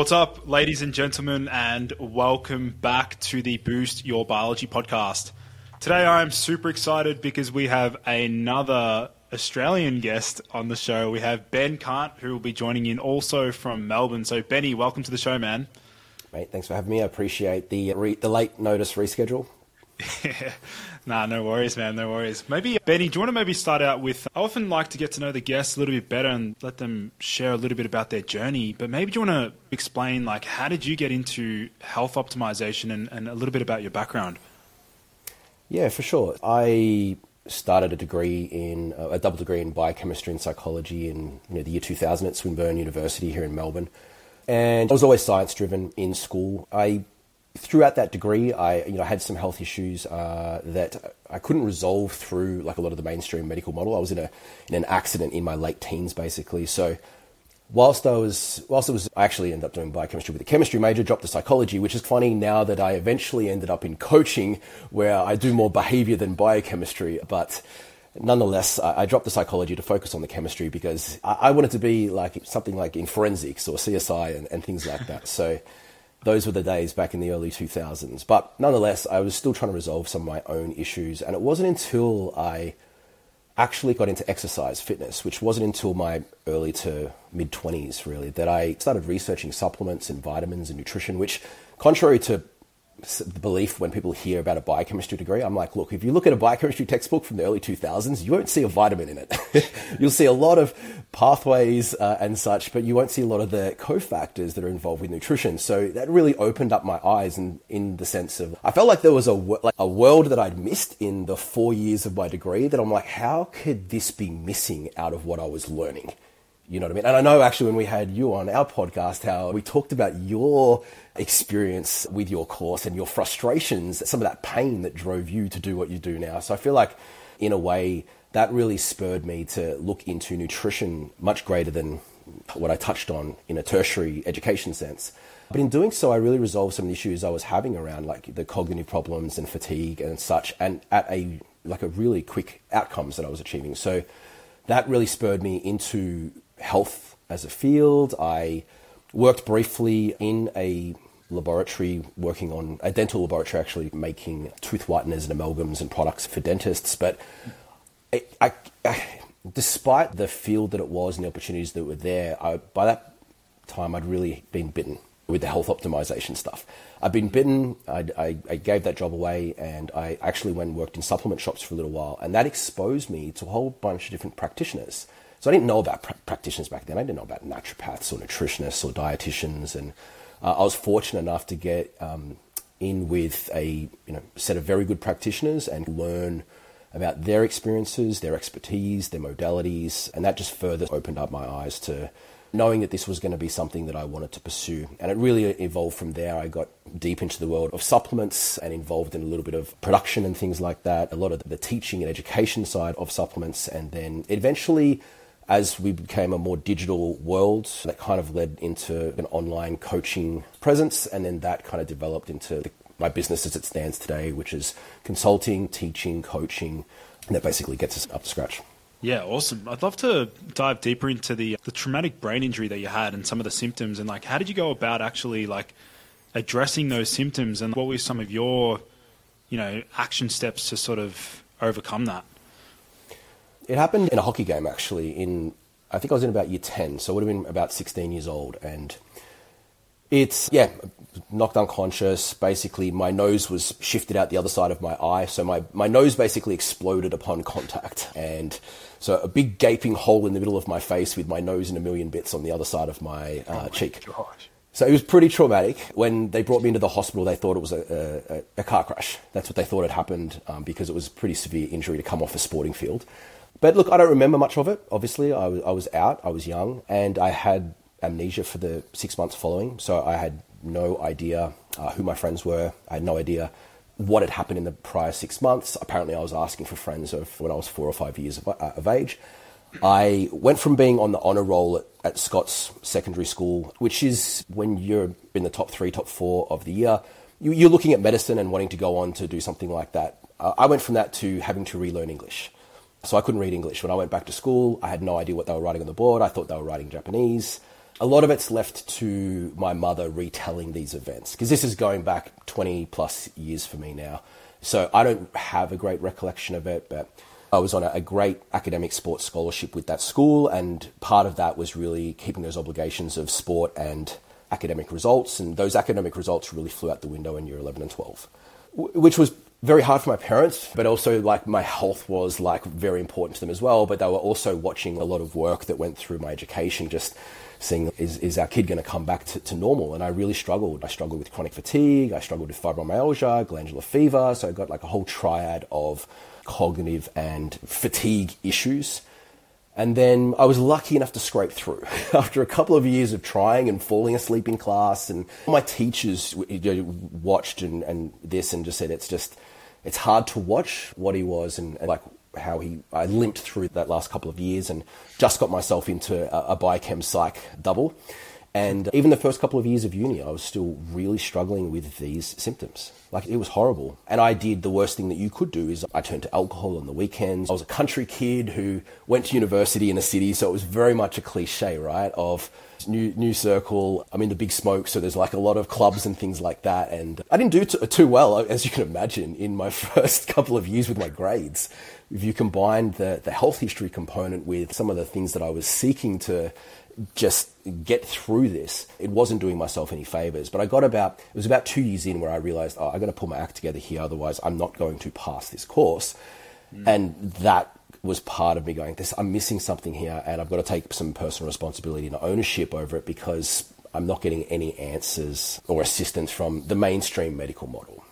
What's up, ladies and gentlemen, and welcome back to the Boost Your Biology podcast. Today I am super excited because we have another Australian guest on the show. We have Ben Cant, who will be joining in also from Melbourne. So, Benny, welcome to the show, man. Mate, thanks for having me. I appreciate the re- the late notice reschedule. nah, no worries, man. No worries. Maybe, Benny, do you want to maybe start out with? I often like to get to know the guests a little bit better and let them share a little bit about their journey. But maybe do you want to explain, like, how did you get into health optimization and, and a little bit about your background? Yeah, for sure. I started a degree in a double degree in biochemistry and psychology in you know, the year 2000 at Swinburne University here in Melbourne. And I was always science driven in school. I throughout that degree, I you know had some health issues uh, that I couldn't resolve through like a lot of the mainstream medical model. I was in a in an accident in my late teens, basically. So whilst I was whilst I was I actually ended up doing biochemistry with a chemistry major, dropped the psychology, which is funny now that I eventually ended up in coaching, where I do more behavior than biochemistry, but. Nonetheless, I, dropped the psychology to focus on the chemistry because I, wanted to be like something like in forensics or CSI and, and things like that. So, those were the days back in the early 2000s. But nonetheless, I was still trying to resolve some of my own issues. And it wasn't until I actually got into exercise fitness, which wasn't until my early to mid 20s, really, that I started researching supplements and vitamins and nutrition, which, contrary to belief when people hear about a biochemistry degree. I'm like, look, if you look at a biochemistry textbook from the early 2000s, you won't see a vitamin in it. You'll see a lot of pathways uh, and such, but you won't see a lot of the cofactors that are involved with nutrition. So that really opened up my eyes in, in the sense of, I felt like there was a, like a world that I'd missed in the four years of my degree that I'm like, how could this be missing out of what I was learning? You know what I mean? And I know actually when we had you on our podcast, how we talked about your experience with your course and your frustrations, some of that pain that drove you to do what you do now. So I feel like, in a way, that really spurred me to look into nutrition much greater than what I touched on in a tertiary education sense. But in doing so, I really resolved some issues I was having around like the cognitive problems and fatigue and such, and at a like a really quick outcomes that I was achieving. So that really spurred me into health as a field. I worked briefly in a laboratory working on a dental laboratory actually making tooth whiteners and amalgams and products for dentists but it, I, I, despite the field that it was and the opportunities that were there, I, by that time I'd really been bitten with the health optimization stuff. I'd been bitten. I, I, I, gave that job away, and I actually went and worked in supplement shops for a little while, and that exposed me to a whole bunch of different practitioners. So I didn't know about pr- practitioners back then. I didn't know about naturopaths or nutritionists or dietitians, and uh, I was fortunate enough to get um, in with a you know set of very good practitioners and learn about their experiences, their expertise, their modalities, and that just further opened up my eyes to knowing that this was going to be something that I wanted to pursue. And it really evolved from there. I got deep into the world of supplements and involved in a little bit of production and things like that, a lot of the teaching and education side of supplements. And then eventually, as we became a more digital world, that kind of led into an online coaching presence. And then that kind of developed into the, my business as it stands today, which is consulting, teaching, coaching. And that basically gets us up to scratch. Yeah, awesome. I'd love to dive deeper into the the traumatic brain injury that you had and some of the symptoms and like how did you go about actually like addressing those symptoms and what were some of your you know action steps to sort of overcome that? It happened in a hockey game actually in I think I was in about year 10, so I would have been about 16 years old and it's yeah, knocked unconscious. Basically, my nose was shifted out the other side of my eye, so my, my nose basically exploded upon contact, and so a big gaping hole in the middle of my face with my nose in a million bits on the other side of my, uh, oh my cheek. Gosh. So it was pretty traumatic. When they brought me into the hospital, they thought it was a, a, a car crash. That's what they thought had happened um, because it was a pretty severe injury to come off a sporting field. But look, I don't remember much of it. Obviously, I was, I was out, I was young, and I had amnesia for the six months following. So I had no idea uh, who my friends were. I had no idea what had happened in the prior six months. Apparently, I was asking for friends of when I was four or five years of, uh, of age. I went from being on the honour roll at, at, Scott's secondary school, which is when you're in the top three, top four of the year, you, are looking at medicine and wanting to go on to do something like that. Uh, I went from that to having to relearn English. So I couldn't read English. When I went back to school, I had no idea what they were writing on the board. I thought they were writing Japanese a lot of it's left to my mother retelling these events because this is going back 20 plus years for me now. So I don't have a great recollection of it, but I was on a, a, great academic sports scholarship with that school, and part of that was really keeping those obligations of sport and academic results. And those academic results really flew out the window in year 11 and 12, which was very hard for my parents, but also like my health was like very important to them as well. But they were also watching a lot of work that went through my education, just seeing is, is our kid going to come back to, to, normal? And I really struggled. I struggled with chronic fatigue. I struggled with fibromyalgia, glandular fever. So I got like a whole triad of cognitive and fatigue issues. And then I was lucky enough to scrape through after a couple of years of trying and falling asleep in class. And my teachers watched and, and this and just said, it's just, it's hard to watch what he was and, and like how he I limped through that last couple of years and just got myself into a, a biochem psych double. And even the first couple of years of uni, I was still really struggling with these symptoms. Like it was horrible. And I did the worst thing that you could do is I turned to alcohol on the weekends. I was a country kid who went to university in a city, so it was very much a cliche, right? Of new new circle. I'm in the big smoke, so there's like a lot of clubs and things like that. And I didn't do t- too well, as you can imagine, in my first couple of years with my grades if you combine the, the health history component with some of the things that I was seeking to just get through this, it wasn't doing myself any favors. But I got about, it was about two years in where I realized, oh, I'm going to pull my act together here, otherwise I'm not going to pass this course. Mm. And that was part of me going, this, I'm missing something here, and I've got to take some personal responsibility and ownership over it because I'm not getting any answers or assistance from the mainstream medical model.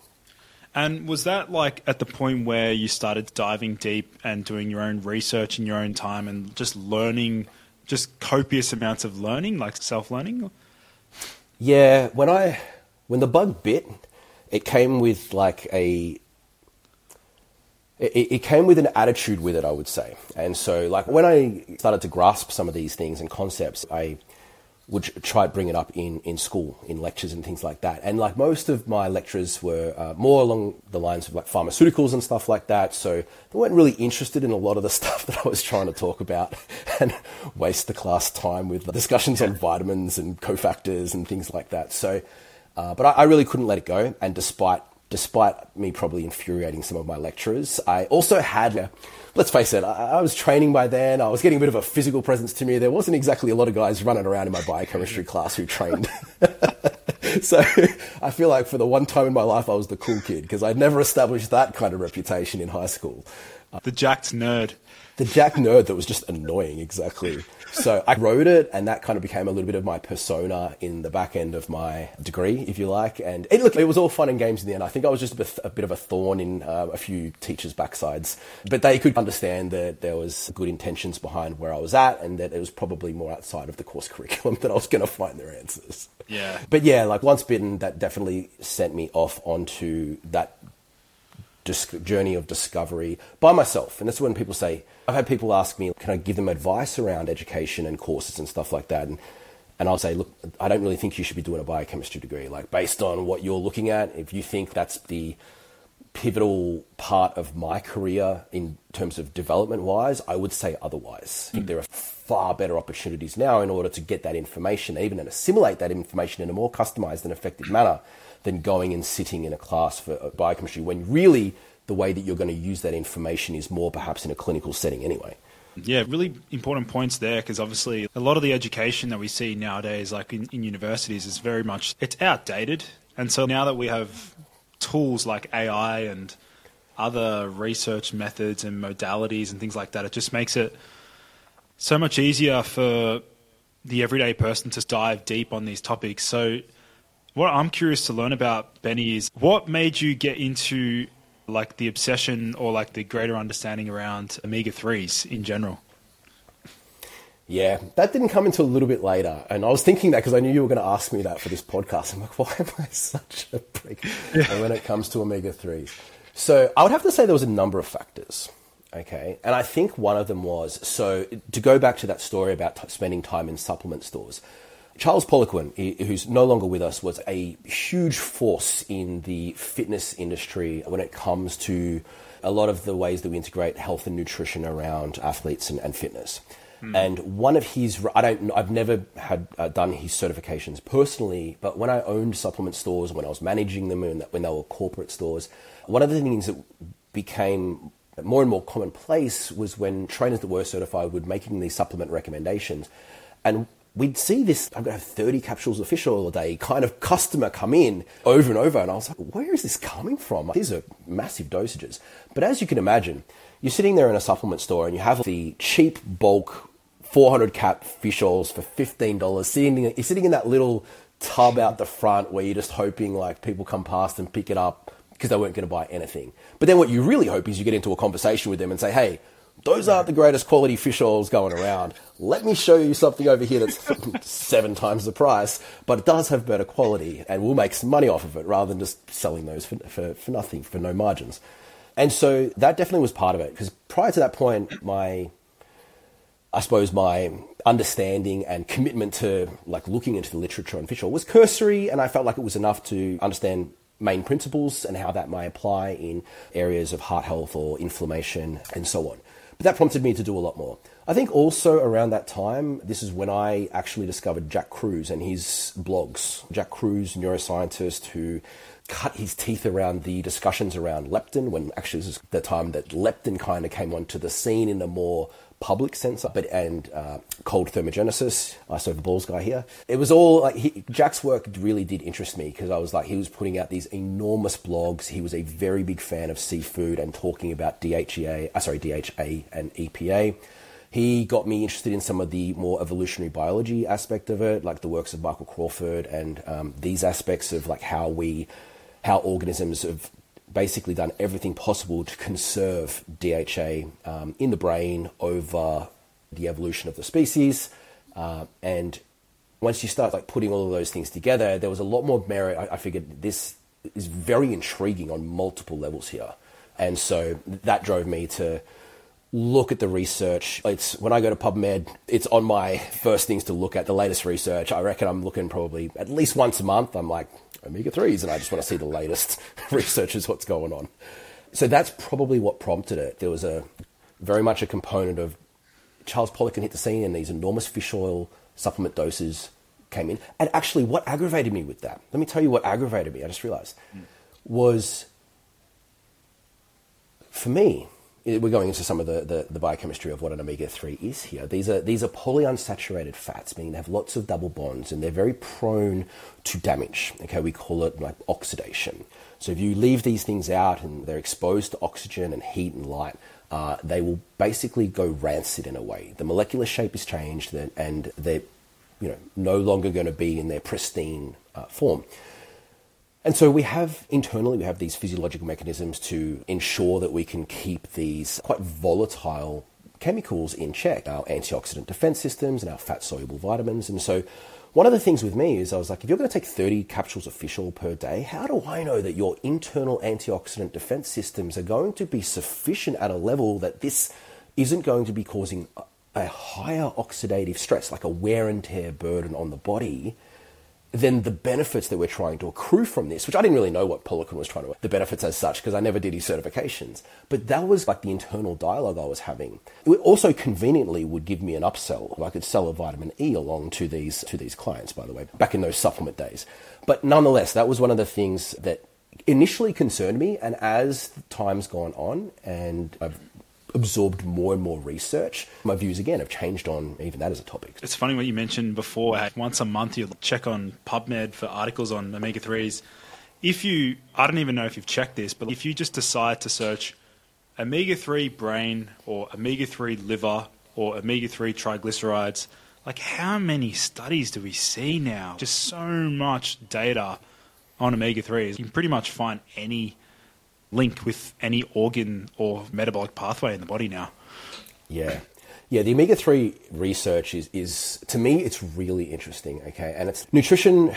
And was that like at the point where you started diving deep and doing your own research in your own time and just learning, just copious amounts of learning, like self learning? Yeah, when I when the bug bit, it came with like a it, it, came with an attitude with it, I would say. And so, like, when I started to grasp some of these things and concepts, I would try to bring it up in, in school, in lectures and things like that. And like most of my lectures were uh, more along the lines of like pharmaceuticals and stuff like that. So they weren't really interested in a lot of the stuff that I was trying to talk about and waste the class time with discussions on vitamins and cofactors and things like that. So, uh, but I, I, really couldn't let it go. And despite despite me probably infuriating some of my lecturers. I also had, let's face it, I, I, was training by then. I was getting a bit of a physical presence to me. There wasn't exactly a lot of guys running around in my biochemistry class who trained. so I feel like for the one time in my life, I was the cool kid because I'd never established that kind of reputation in high school. The jacked nerd. The jack nerd that was just annoying, exactly so I wrote it, and that kind of became a little bit of my persona in the back end of my degree, if you like. And it, look, it was all fun and games in the end. I think I was just a bit, a bit of a thorn in uh, a few teachers' backsides, but they could understand that there was good intentions behind where I was at, and that it was probably more outside of the course curriculum that I was going to find their answers. Yeah. But yeah, like once bitten, that definitely sent me off onto that journey of discovery by myself. And that's when people say, I've had people ask me, can I give them advice around education and courses and stuff like that? And, and I'll say, look, I don't really think you should be doing a biochemistry degree. Like, based on what you're looking at, if you think that's the pivotal part of my career in terms of development wise, I would say otherwise. I think mm. there are far better opportunities now in order to get that information, even and assimilate that information in a more customized and effective manner than going and sitting in a class for uh, biochemistry when really the way that you're going to use that information is more perhaps in a clinical setting anyway. Yeah, really important points there because obviously a lot of the education that we see nowadays, like in, in universities, is very much it's outdated. And so now that we have tools like AI and other research methods and modalities and things like that, it just makes it so much easier for the everyday person to dive deep on these topics. So what I'm curious to learn about, Benny, is what made you get into like the obsession or like the greater understanding around omega 3s in general? Yeah, that didn't come until a little bit later. And I was thinking that because I knew you were going to ask me that for this podcast. I'm like, why am I such a prick yeah. when it comes to omega 3s? So I would have to say there was a number of factors. Okay. And I think one of them was so to go back to that story about t- spending time in supplement stores, Charles Poliquin, who's no longer with us, was a huge force in the fitness industry when it comes to a lot of the ways that we integrate health and nutrition around athletes and, and fitness. Mm. And one of his, I don't, I've never had uh, done his certifications personally, but when I owned supplement stores, when I was managing them, and when they were corporate stores, one of the things that became more and more commonplace was when trainers that were certified would making these supplement recommendations. And we'd see this, I'm going to have 30 capsules of fish oil a day kind of customer come in over and over. And I was like, where is this coming from? These are massive dosages. But as you can imagine, you're sitting there in a supplement store and you have the cheap bulk 400 cap fish oils for $15 sitting, you're sitting in that little tub out the front where you're just hoping like people come past and pick it up because they weren't going to buy anything. But then what you really hope is you get into a conversation with them and say, hey, those aren't the greatest quality fish oils going around. Let me show you something over here that's seven times the price, but it does have better quality and we'll make some money off of it rather than just selling those for, for, for nothing, for no margins. And so that definitely was part of it because prior to that point, my, I suppose my understanding and commitment to like looking into the literature on fish oil was cursory and I felt like it was enough to understand main principles and how that may apply in areas of heart health or inflammation and so on. But that prompted me to do a lot more. I think also around that time, this is when I actually discovered Jack Kruse and his blogs. Jack Kruse, neuroscientist who cut his teeth around the discussions around leptin when actually this is the time that leptin kind of came onto the scene in a more public sense, but and uh, cold thermogenesis. I saw the balls guy here. It was all like he, Jack's work really did interest me because I was like he was putting out these enormous blogs. He was a very big fan of seafood and talking about DHEA, uh, sorry DHA and EPA. He got me interested in some of the more evolutionary biology aspect of it, like the works of Michael Crawford and um, these aspects of like how we, how organisms have basically done everything possible to conserve DHA um, in the brain over the evolution of the species. Uh, and once you start like putting all of those things together, there was a lot more merit. I, I figured this is very intriguing on multiple levels here, and so that drove me to look at the research. It's when I go to PubMed, it's on my first things to look at the latest research. I reckon I'm looking probably at least once a month. I'm like, omega 3s, and I just want to see the latest research is what's going on. So that's probably what prompted it. There was a very much a component of Charles Pollock Poliquin hit the scene, and these enormous fish oil supplement doses came in. And actually, what aggravated me with that? Let me tell you what aggravated me. I just realized. Was for me, we're going into some of the, the, the, biochemistry of what an omega-3 is here. These are, these are polyunsaturated fats, meaning they have lots of double bonds and they're very prone to damage. Okay, we call it like oxidation. So if you leave these things out and they're exposed to oxygen and heat and light, uh, they will basically go rancid in a way. The molecular shape is changed and they're you know, no longer going to be in their pristine uh, form. And so we have internally, we have these physiological mechanisms to ensure that we can keep these quite volatile chemicals in check, our antioxidant defense systems and our fat soluble vitamins. And so one of the things with me is I was like, if you're going to take 30 capsules of fish oil per day, how do I know that your internal antioxidant defense systems are going to be sufficient at a level that this isn't going to be causing a higher oxidative stress, like a wear and tear burden on the body? Then the benefits that we're trying to accrue from this, which I didn't really know what Poliquin was trying to, the benefits as such, because I never did his certifications. But that was like the internal dialogue I was having. It also conveniently would give me an upsell. I could sell a vitamin E along to these, to these clients, by the way, back in those supplement days. But nonetheless, that was one of the things that initially concerned me. And as time's gone on and I've absorbed more and more research, my views again have changed on even that as a topic. It's funny what you mentioned before. Once a month, you check on PubMed for articles on omega 3s. If you, I don't even know if you've checked this, but if you just decide to search omega 3 brain or omega 3 liver or omega 3 triglycerides, like how many studies do we see now? Just so much data on omega 3s. You can pretty much find any link with any organ or metabolic pathway in the body now. Yeah. Yeah, the omega 3 research is, is, to me, it's really interesting, okay? And it's nutrition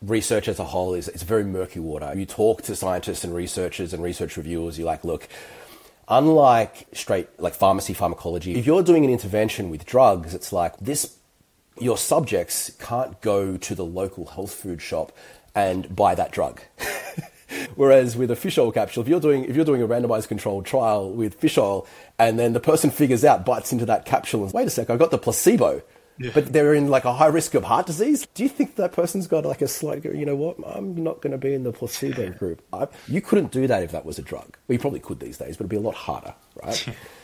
research as a whole is it's very murky water. You talk to scientists and researchers and research reviewers, you're like, look, unlike straight like pharmacy pharmacology, if you're doing an intervention with drugs, it's like this your subjects can't go to the local health food shop and buy that drug. Whereas with a fish oil capsule, if you're doing if you're doing a randomized controlled trial with fish oil, and then the person figures out, bites into that capsule, and wait a sec, I got the placebo. Yeah. But they're in like a high risk of heart disease. Do you think that person's got like a slight, you know what, I'm not going to be in the placebo group? I, you couldn't do that if that was a drug. Well, you probably could these days, but it'd be a lot harder, right?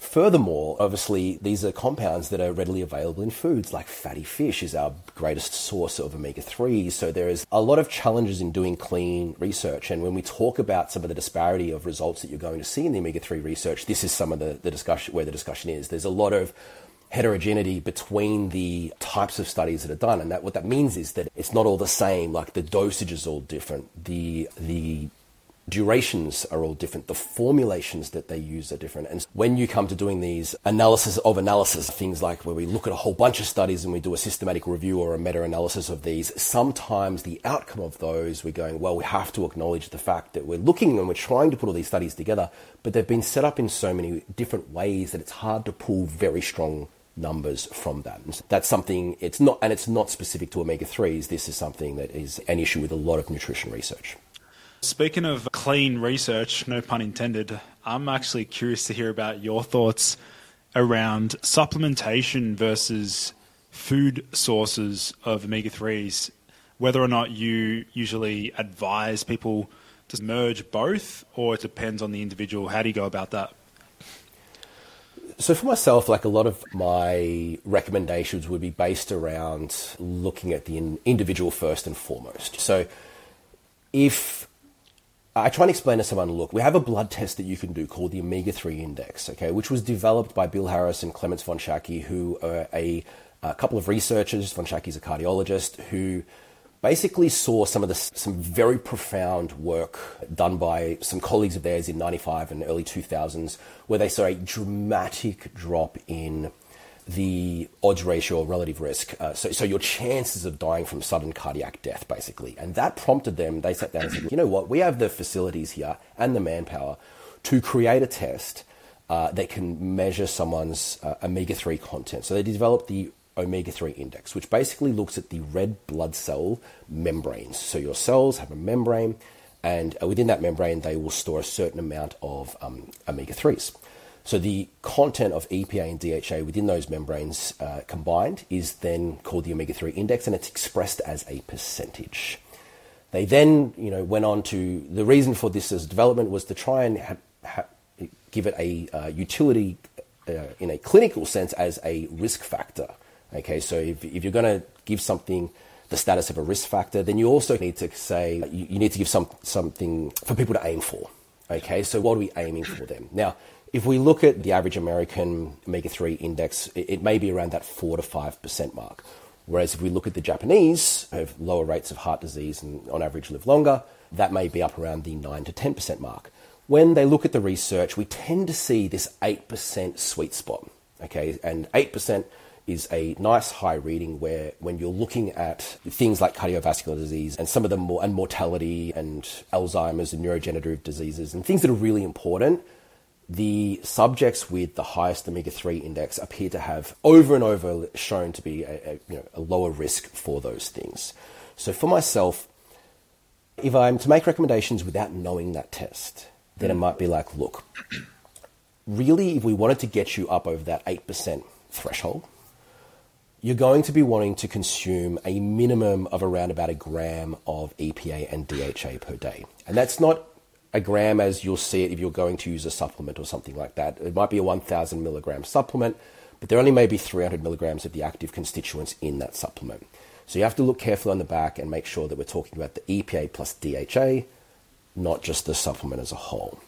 Furthermore, obviously, these are compounds that are readily available in foods, like fatty fish is our greatest source of omega 3s. So there is a lot of challenges in doing clean research. And when we talk about some of the disparity of results that you're going to see in the omega 3 research, this is some of the, the discussion where the discussion is. There's a lot of heterogeneity between the types of studies that are done and that what that means is that it's not all the same like the dosage is all different the the durations are all different. The formulations that they use are different. And when you come to doing these analysis of analysis, things like where we look at a whole bunch of studies and we do a systematic review or a meta analysis of these, sometimes the outcome of those, we're going, well, we have to acknowledge the fact that we're looking and we're trying to put all these studies together, but they've been set up in so many different ways that it's hard to pull very strong numbers from that. And that's something it's not, and it's not specific to omega 3s. This is something that is an issue with a lot of nutrition research. Speaking of clean research, no pun intended, I'm actually curious to hear about your thoughts around supplementation versus food sources of omega 3s, whether or not you usually advise people to merge both, or it depends on the individual. How do you go about that? So for myself, like a lot of my recommendations would be based around looking at the individual first and foremost. So if I try and explain to someone, look, we have a blood test that you can do called the omega 3 index, okay, which was developed by Bill Harris and Clemens von Schacky, who are a, a couple of researchers. Von Schacky is a cardiologist who basically saw some of the some very profound work done by some colleagues of theirs in 95 and early 2000s where they saw a dramatic drop in the odds ratio or relative risk. Uh, so, so your chances of dying from sudden cardiac death, basically. And that prompted them, they sat down and said, you know what, we have the facilities here and the manpower to create a test uh, that can measure someone's uh, omega 3 content. So they developed the omega 3 index, which basically looks at the red blood cell membranes. So your cells have a membrane, and uh, within that membrane, they will store a certain amount of um, omega 3s. So the content of EPA and DHA within those membranes uh, combined is then called the omega 3 index and it's expressed as a percentage. They then, you know, went on to the reason for this as development was to try and ha- ha- give it a uh, utility uh, in a clinical sense as a risk factor. Okay, so if, if you're going to give something the status of a risk factor, then you also need to say you, you need to give some something for people to aim for. Okay, so what are we aiming for them? Now, if we look at the average American omega 3 index, it, may be around that 4 to 5% mark. Whereas if we look at the Japanese, who have lower rates of heart disease and on average live longer, that may be up around the 9 to 10% mark. When they look at the research, we tend to see this 8% sweet spot. Okay, and 8% is a nice high reading where when you're looking at things like cardiovascular disease and some of the more and mortality and Alzheimer's and neurodegenerative diseases and things that are really important, the subjects with the highest omega-3 index appear to have over and over shown to be a, a, you know, a lower risk for those things. So for myself, if I'm to make recommendations without knowing that test, then it might be like, look, really, if we wanted to get you up over that 8% threshold, you're going to be wanting to consume a minimum of around about a gram of EPA and DHA per day. And that's not a gram as you'll see it if you're going to use a supplement or something like that. It might be a 1000 milligram supplement, but there only may be 300 milligrams of the active constituents in that supplement. So you have to look carefully on the back and make sure that we're talking about the EPA plus DHA, not just the supplement as a whole.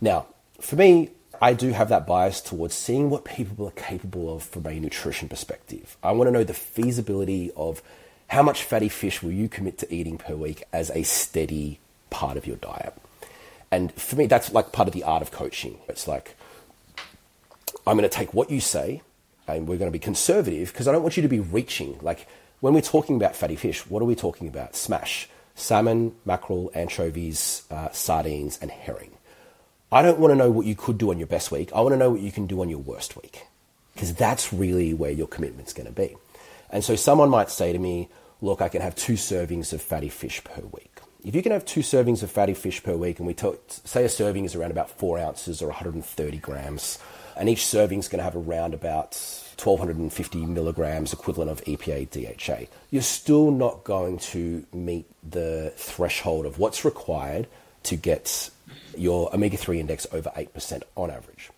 Now, for me, I do have that bias towards seeing what people are capable of from a nutrition perspective. I want to know the feasibility of how much fatty fish will you commit to eating per week as a steady part of your diet. And for me, that's like part of the art of coaching. It's like, I'm going to take what you say and we're going to be conservative because I don't want you to be reaching. Like, when we're talking about fatty fish, what are we talking about? Smash salmon, mackerel, anchovies, uh, sardines, and herring. I don't want to know what you could do on your best week. I want to know what you can do on your worst week because that's really where your commitment's going to be. And so someone might say to me, look, I can have two servings of fatty fish per week. If you can have two servings of fatty fish per week, and we say a serving is around about four ounces or 130 grams, and each serving is going to have around about 1250 milligrams equivalent of EPA DHA, you're still not going to meet the threshold of what's required to get your omega 3 index over 8% on average.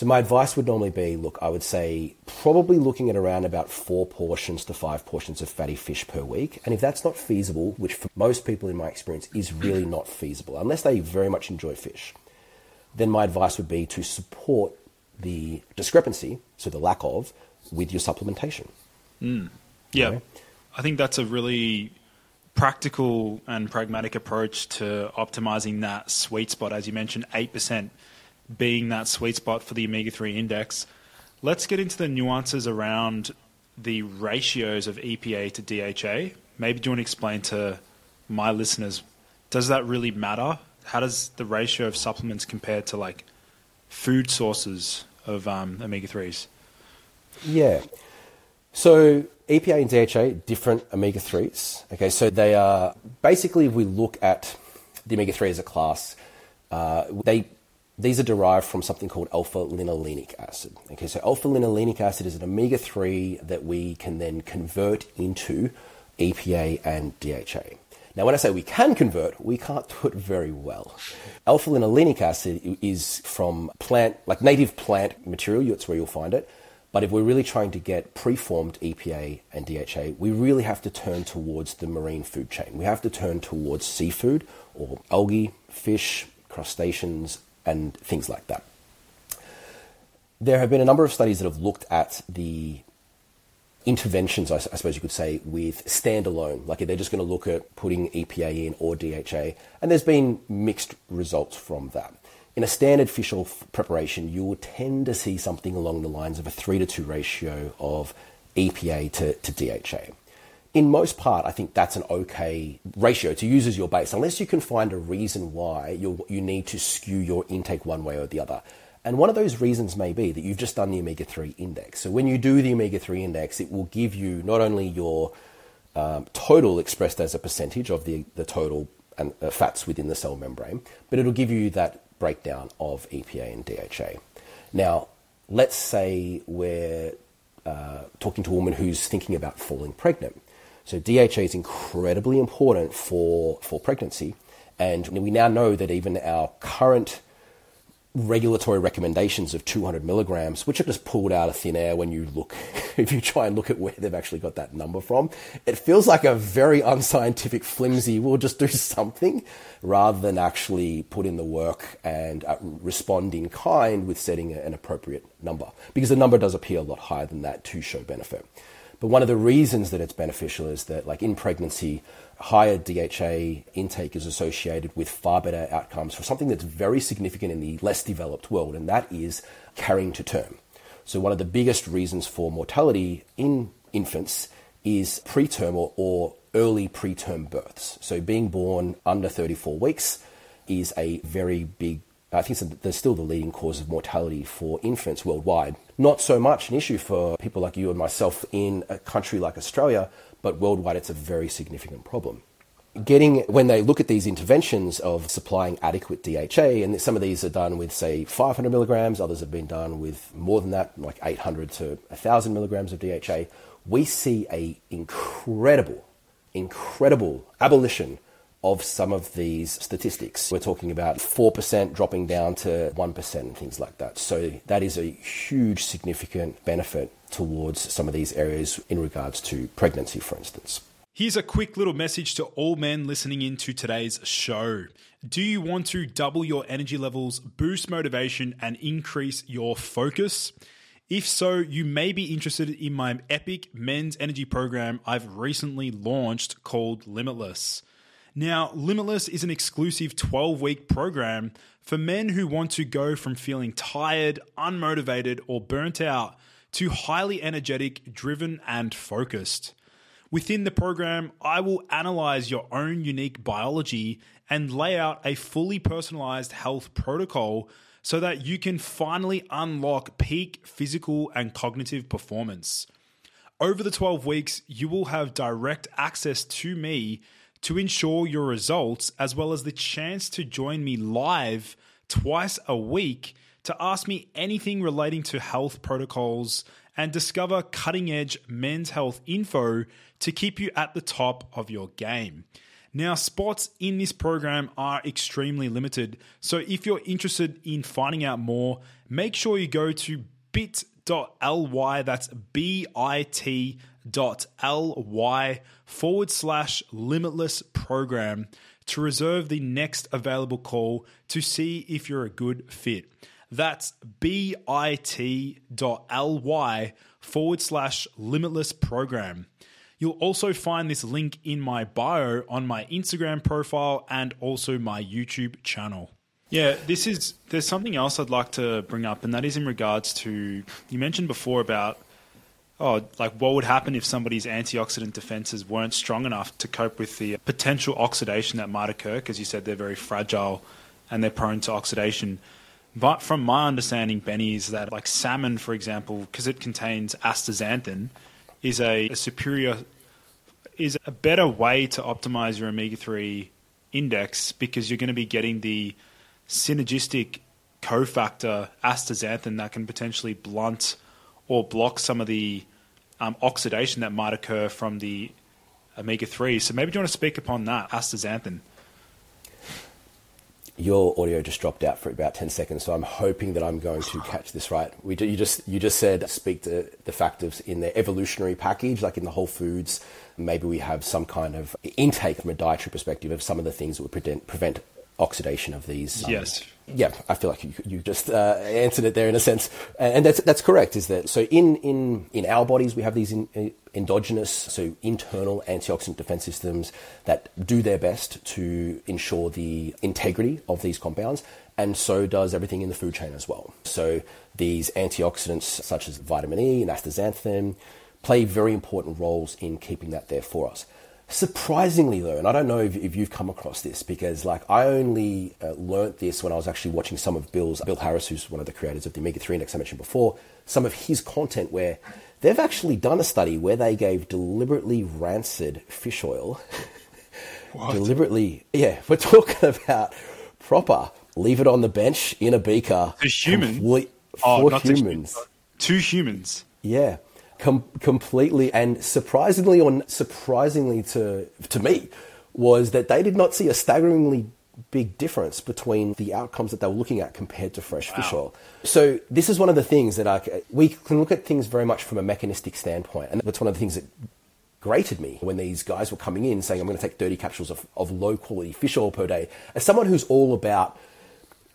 So, my advice would normally be look, I would say probably looking at around about four portions to five portions of fatty fish per week. And if that's not feasible, which for most people in my experience is really not feasible, unless they very much enjoy fish, then my advice would be to support the discrepancy, so the lack of, with your supplementation. Mm. Yeah. Okay? I think that's a really practical and pragmatic approach to optimizing that sweet spot, as you mentioned, 8% being that sweet spot for the omega 3 index. Let's get into the nuances around the ratios of EPA to DHA. Maybe do you want to explain to my listeners, does that really matter? How does the ratio of supplements compare to like food sources of um, omega 3s? Yeah. So EPA and DHA, different omega 3s. Okay, so they are basically, if we look at the omega 3 as a class, uh, they these are derived from something called alpha linolenic acid. Okay, so alpha linolenic acid is an omega 3 that we can then convert into EPA and DHA. Now, when I say we can convert, we can't do it very well. Alpha linolenic acid is from plant, like native plant material, that's where you'll find it. But if we're really trying to get preformed EPA and DHA, we really have to turn towards the marine food chain. We have to turn towards seafood or algae, fish, crustaceans, and things like that. There have been a number of studies that have looked at the interventions, I, suppose you could say, with standalone. Like they're just going to look at putting EPA in or DHA, and there's been mixed results from that. In a standard fish oil preparation, you will tend to see something along the lines of a 3 to 2 ratio of EPA to, to DHA. In most part, I think that's an okay ratio to use as your base, unless you can find a reason why you you need to skew your intake one way or the other. And one of those reasons may be that you've just done the omega 3 index. So when you do the omega 3 index, it will give you not only your um, total expressed as a percentage of the, the total and uh, fats within the cell membrane, but it'll give you that breakdown of EPA and DHA. Now, let's say we're uh, talking to a woman who's thinking about falling pregnant. So DHA is incredibly important for, for pregnancy. And we now know that even our current regulatory recommendations of 200 milligrams, which are just pulled out of thin air when you look, if you try and look at where they've actually got that number from, it feels like a very unscientific, flimsy, we'll just do something rather than actually put in the work and uh, respond in kind with setting an appropriate number. Because the number does appear a lot higher than that to show benefit. But one of the reasons that it's beneficial is that, like in pregnancy, higher DHA intake is associated with far better outcomes for something that's very significant in the less developed world, and that is carrying to term. So, one of the biggest reasons for mortality in infants is preterm or, or early preterm births. So, being born under 34 weeks is a very big I think there's still the leading cause of mortality for infants worldwide. Not so much an issue for people like you and myself in a country like Australia, but worldwide it's a very significant problem. Getting, when they look at these interventions of supplying adequate DHA, and some of these are done with, say, 500 milligrams, others have been done with more than that, like 800 to 1,000 milligrams of DHA, we see a incredible, incredible abolition of some of these statistics. We're talking about 4% dropping down to 1% and things like that. So that is a huge significant benefit towards some of these areas in regards to pregnancy, for instance. Here's a quick little message to all men listening into today's show. Do you want to double your energy levels, boost motivation, and increase your focus? If so, you may be interested in my epic men's energy program I've recently launched called Limitless. Now, Limitless is an exclusive 12 week program for men who want to go from feeling tired, unmotivated, or burnt out to highly energetic, driven, and focused. Within the program, I will analyze your own unique biology and lay out a fully personalized health protocol so that you can finally unlock peak physical and cognitive performance. Over the 12 weeks, you will have direct access to me to ensure your results, as well as the chance to join me live twice a week to ask me anything relating to health protocols and discover cutting edge men's health info to keep you at the top of your game. Now, spots in this program are extremely limited, so if you're interested in finding out more, make sure you go to bit.ly, that's B I T ly forward slash limitless program to reserve the next available call to see if you're a good fit. That's bit.ly forward slash limitless program. You'll also find this link in my bio on my Instagram profile and also my YouTube channel. Yeah, this is there's something else I'd like to bring up, and that is in regards to you mentioned before about oh, like what would happen if somebody's antioxidant defenses weren't strong enough to cope with the potential oxidation that might occur? Because you said they're very fragile and they're prone to oxidation. But from my understanding, Benny, is that like salmon, for example, because it contains astaxanthin, is a, a superior, is a better way to optimize your omega three index because you're going to be getting the synergistic cofactor astaxanthin that can potentially blunt or block some of the um, oxidation that might occur from the omega 3. So maybe do you want to speak upon that, astaxanthin? Your audio just dropped out for about 10 seconds, so I'm hoping that I'm going to catch this right. We, you, just, you just said speak to the factors in their evolutionary package, like in the Whole Foods. Maybe we have some kind of intake from a dietary perspective of some of the things that would prevent oxidation of these. Um, yes. Yeah, I feel like you, you just uh, answered it there in a sense, and that's that's correct. Is that so? In in in our bodies, we have these in, endogenous, so internal antioxidant defense systems that do their best to ensure the integrity of these compounds, and so does everything in the food chain as well. So these antioxidants, such as vitamin E and astaxanthin, play very important roles in keeping that there for us. Surprisingly, though, and I don't know if, if, you've come across this because, like, I only uh, learnt this when I was actually watching some of Bill's, Bill Harris, who's one of the creators of the omega 3 index I mentioned before, some of his content where they've actually done a study where they gave deliberately rancid fish oil. deliberately, yeah, we're talking about proper, leave it on the bench in a beaker. For humans? Complete, oh, for humans. To, humans. Yeah Com- completely and surprisingly, or surprisingly to to me, was that they did not see a staggeringly big difference between the outcomes that they were looking at compared to fresh wow. fish oil. So this is one of the things that I, we can look at things very much from a mechanistic standpoint, and that's one of the things that grated me when these guys were coming in saying, I'm going to take 30 capsules of, of low quality fish oil per day. As someone who's all about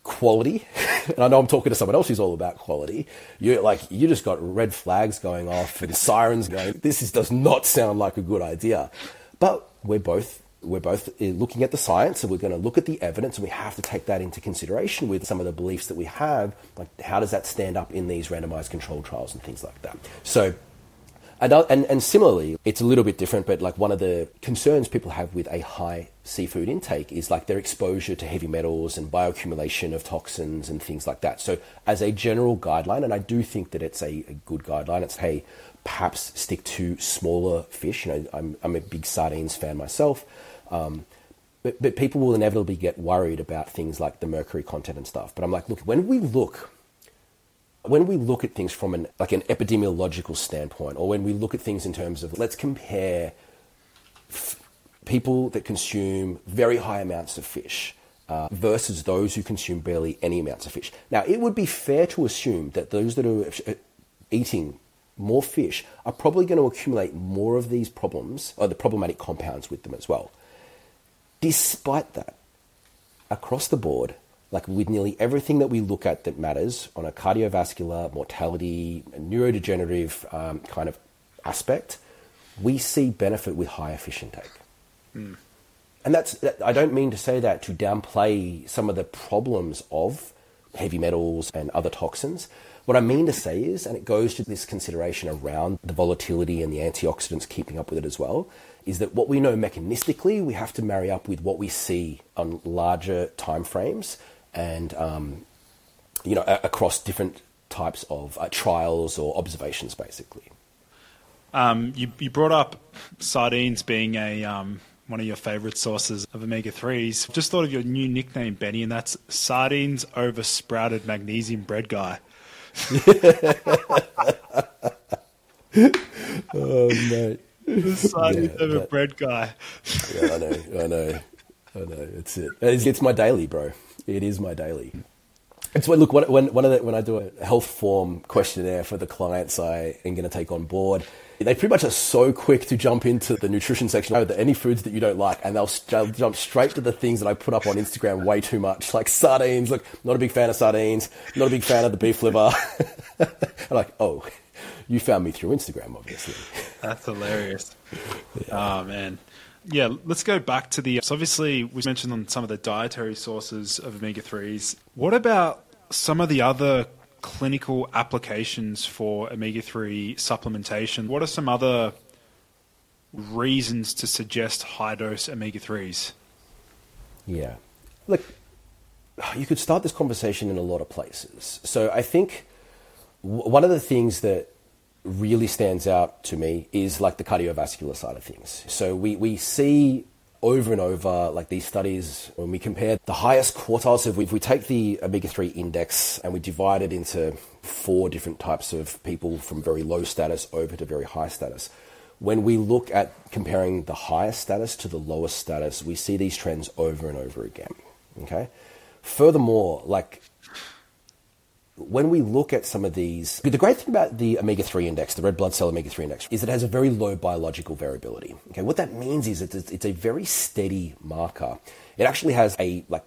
quality, and I know I'm talking to someone else who's all about quality, you like you just got red flags going off and sirens going, this is, does not sound like a good idea. But we're both we're both uh, looking at the science and we're going to look at the evidence and we have to take that into consideration with some of the beliefs that we have like how does that stand up in these randomized controlled trials and things like that. So and, and, similarly, it's a little bit different, but like one of the concerns people have with a high seafood intake is like their exposure to heavy metals and bioaccumulation of toxins and things like that. So, as a general guideline, and I do think that it's a, a good guideline, it's hey, perhaps stick to smaller fish. You know, I'm, I'm a big sardines fan myself. Um, but, but people will inevitably get worried about things like the mercury content and stuff. But I'm like, look, when we look when we look at things from an like an epidemiological standpoint, or when we look at things in terms of let's compare f- people that consume very high amounts of fish uh, versus those who consume barely any amounts of fish. Now, it would be fair to assume that those that are uh, eating more fish are probably going to accumulate more of these problems or the problematic compounds with them as well. Despite that, across the board, like with nearly everything that we look at that matters on a cardiovascular, mortality, neurodegenerative um, kind of aspect, we see benefit with higher fish intake. Mm. And that's, I don't mean to say that to downplay some of the problems of heavy metals and other toxins. What I mean to say is, and it goes to this consideration around the volatility and the antioxidants keeping up with it as well, is that what we know mechanistically, we have to marry up with what we see on larger time frames and um, you know a- across different types of uh, trials or observations, basically. Um, you, you brought up sardines being a um, one of your favorite sources of omega threes. Just thought of your new nickname, Benny, and that's sardines over sprouted magnesium bread guy. oh mate, the sardines yeah, over that, bread guy. yeah, I know, I know, I know. It's it. It's, it's my daily, bro. It is my daily. It's when look when when, the, when I do a health form questionnaire for the clients I am going to take on board. They pretty much are so quick to jump into the nutrition section. Oh, any foods that you don't like, and they'll, they'll jump straight to the things that I put up on Instagram way too much, like sardines. Look, not a big fan of sardines. Not a big fan of the beef liver. I'm like, oh, you found me through Instagram, obviously. That's hilarious. Yeah. Oh man yeah, let's go back to the. So obviously, we mentioned on some of the dietary sources of omega 3s. What about some of the other clinical applications for omega 3 supplementation? What are some other reasons to suggest high dose omega 3s? Yeah. Look, you could start this conversation in a lot of places. So I think one of the things that really stands out to me is like the cardiovascular side of things. So we, we see over and over like these studies when we compare the highest quartiles. So if we, if we take the omega 3 index and we divide it into four different types of people from very low status over to very high status, when we look at comparing the highest status to the lowest status, we see these trends over and over again. Okay. Furthermore, like when we look at some of these, the great thing about the omega 3 index, the red blood cell omega 3 index, is it has a very low biological variability. Okay, what that means is it's, it's a very steady marker. It actually has a like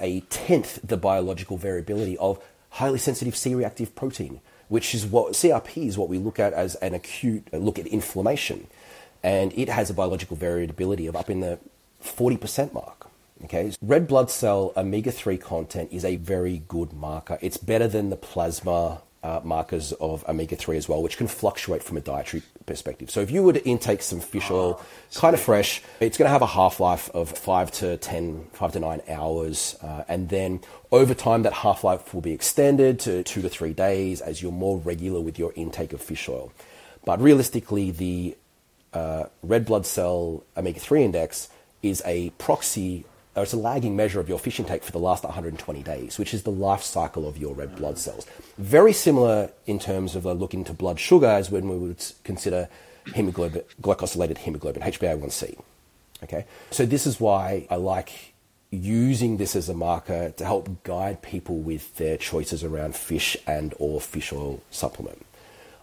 a tenth the biological variability of highly sensitive C reactive protein, which is what CRP is what we look at as an acute uh, look at inflammation. And it has a biological variability of up in the 40% mark. Okay, red blood cell omega 3 content is a very good marker. It's better than the plasma uh, markers of omega 3 as well, which can fluctuate from a dietary perspective. So if you were to intake some fish oil, oh, kind of fresh, it's going to have a half life of 5 to 10, 5 to 9 hours. Uh, and then over time, that half life will be extended to 2 to 3 days as you're more regular with your intake of fish oil. But realistically, the uh, red blood cell omega 3 index is a proxy or it's a lagging measure of your fish intake for the last 120 days, which is the life cycle of your red blood cells. Very similar in terms of a look into blood sugar as when we would consider hemoglobin, glycosylated hemoglobin, HbA1c. Okay, so this is why I like using this as a marker to help guide people with their choices around fish and or fish oil supplement.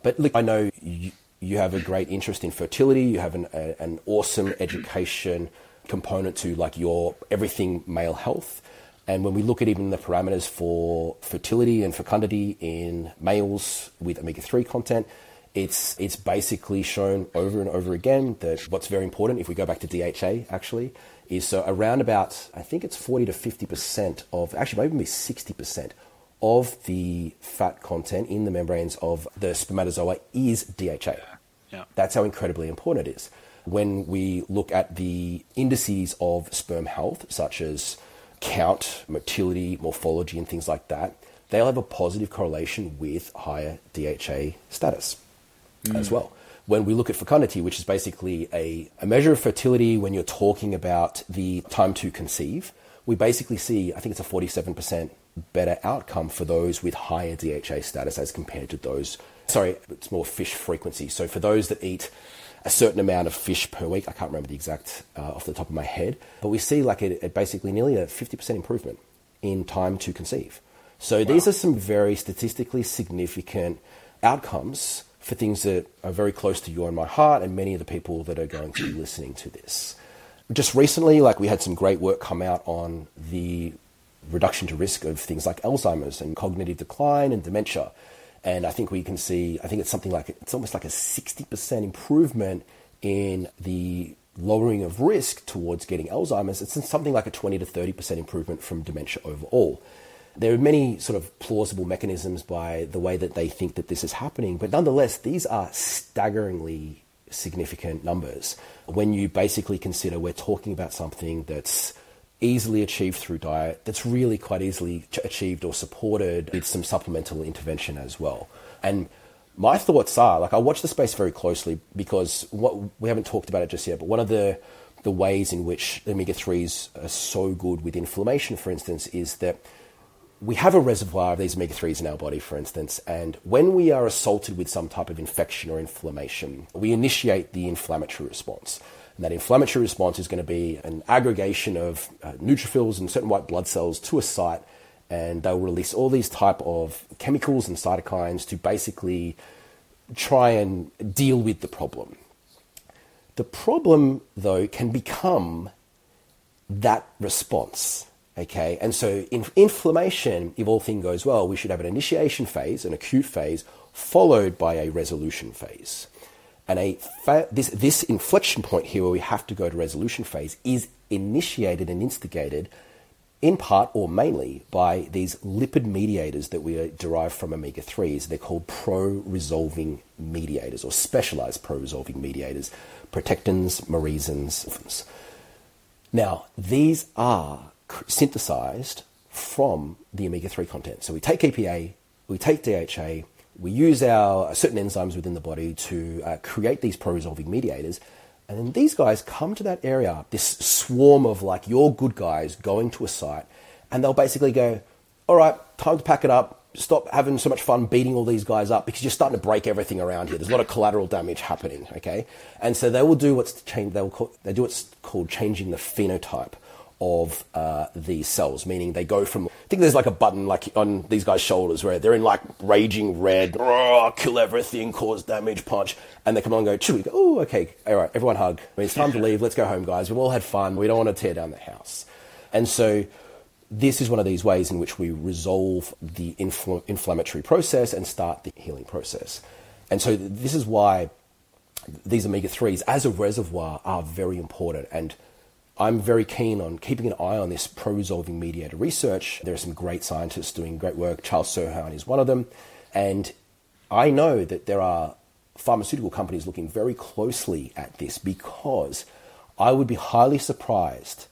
But look, I know you, you have a great interest in fertility. You have an, a, an awesome education component to like your everything male health. And when we look at even the parameters for fertility and fecundity in males with omega 3 content, it's, it's basically shown over and over again that what's very important, if we go back to DHA actually, is so around about, I think it's 40 to 50% of, actually, maybe 60% of the fat content in the membranes of the spermatozoa is DHA. Yeah. yeah. That's how incredibly important it is. When we look at the indices of sperm health, such as count, motility, morphology, and things like that, they'll have a positive correlation with higher DHA status mm. as well when we look at fecundity, which is basically a, a measure of fertility when you're talking about the time to conceive, we basically see, I think it's a 47% better outcome for those with higher DHA status as compared to those, sorry, it's more fish frequency. So for those that eat a certain amount of fish per week, I can't remember the exact uh, off the top of my head, but we see like a, a basically nearly a 50% improvement in time to conceive. So wow. these are some very statistically significant outcomes for things that are very close to you and my heart and many of the people that are going to be listening to this. Just recently, like we had some great work come out on the reduction to risk of things like Alzheimer's and cognitive decline and dementia. And I think we can see, I think it's something like, it's almost like a 60% improvement in the lowering of risk towards getting Alzheimer's. It's something like a 20 to 30% improvement from dementia overall. There are many sort of plausible mechanisms by the way that they think that this is happening, but nonetheless, these are staggeringly significant numbers. When you basically consider we're talking about something that's easily achieved through diet, that's really quite easily achieved or supported with some supplemental intervention as well. And my thoughts are like I watch the space very closely because what we haven't talked about it just yet, but one of the the ways in which omega 3s are so good with inflammation, for instance, is that we have a reservoir of these omega 3s in our body, for instance, and when we are assaulted with some type of infection or inflammation, we initiate the inflammatory response. And that inflammatory response is going to be an aggregation of uh, neutrophils and certain white blood cells to a site, and they'll release all these type of chemicals and cytokines to basically try and deal with the problem. The problem, though, can become that response Okay, and so in inflammation, if all things goes well, we should have an initiation phase, an acute phase, followed by a resolution phase. And a fa- this, this inflection point here where we have to go to resolution phase is initiated and instigated in part or mainly by these lipid mediators that we uh, derive from omega 3s. They're called pro resolving mediators or specialized pro resolving mediators, protectins, maresins. Now, these are synthesized from the omega 3 content. So we take EPA, we take DHA, we use our certain enzymes within the body to uh, create these pro resolving mediators. And then these guys come to that area, this swarm of like your good guys going to a site, and they'll basically go, All right, time to pack it up. Stop having so much fun beating all these guys up because you're starting to break everything around here. There's a lot of collateral damage happening, okay? And so they will do what's change. They will call, they do what's called changing the phenotype of uh, these cells, meaning they go from. I think there's like a button like on these guys' shoulders where they're in like raging red, kill everything, cause damage, punch, and they come on and go, chew. Go, oh, okay, all right, everyone hug. I mean, it's time to leave. Let's go home, guys. We've all had fun. We don't want to tear down the house. And so, this is one of these ways in which we resolve the infl- inflammatory process and start the healing process. And so, this is why these omega 3s as a reservoir are very important. And I'm very keen on keeping an eye on this pro resolving mediator research. There are some great scientists doing great work. Charles Serhan is one of them. And I know that there are pharmaceutical companies looking very closely at this because I would be highly surprised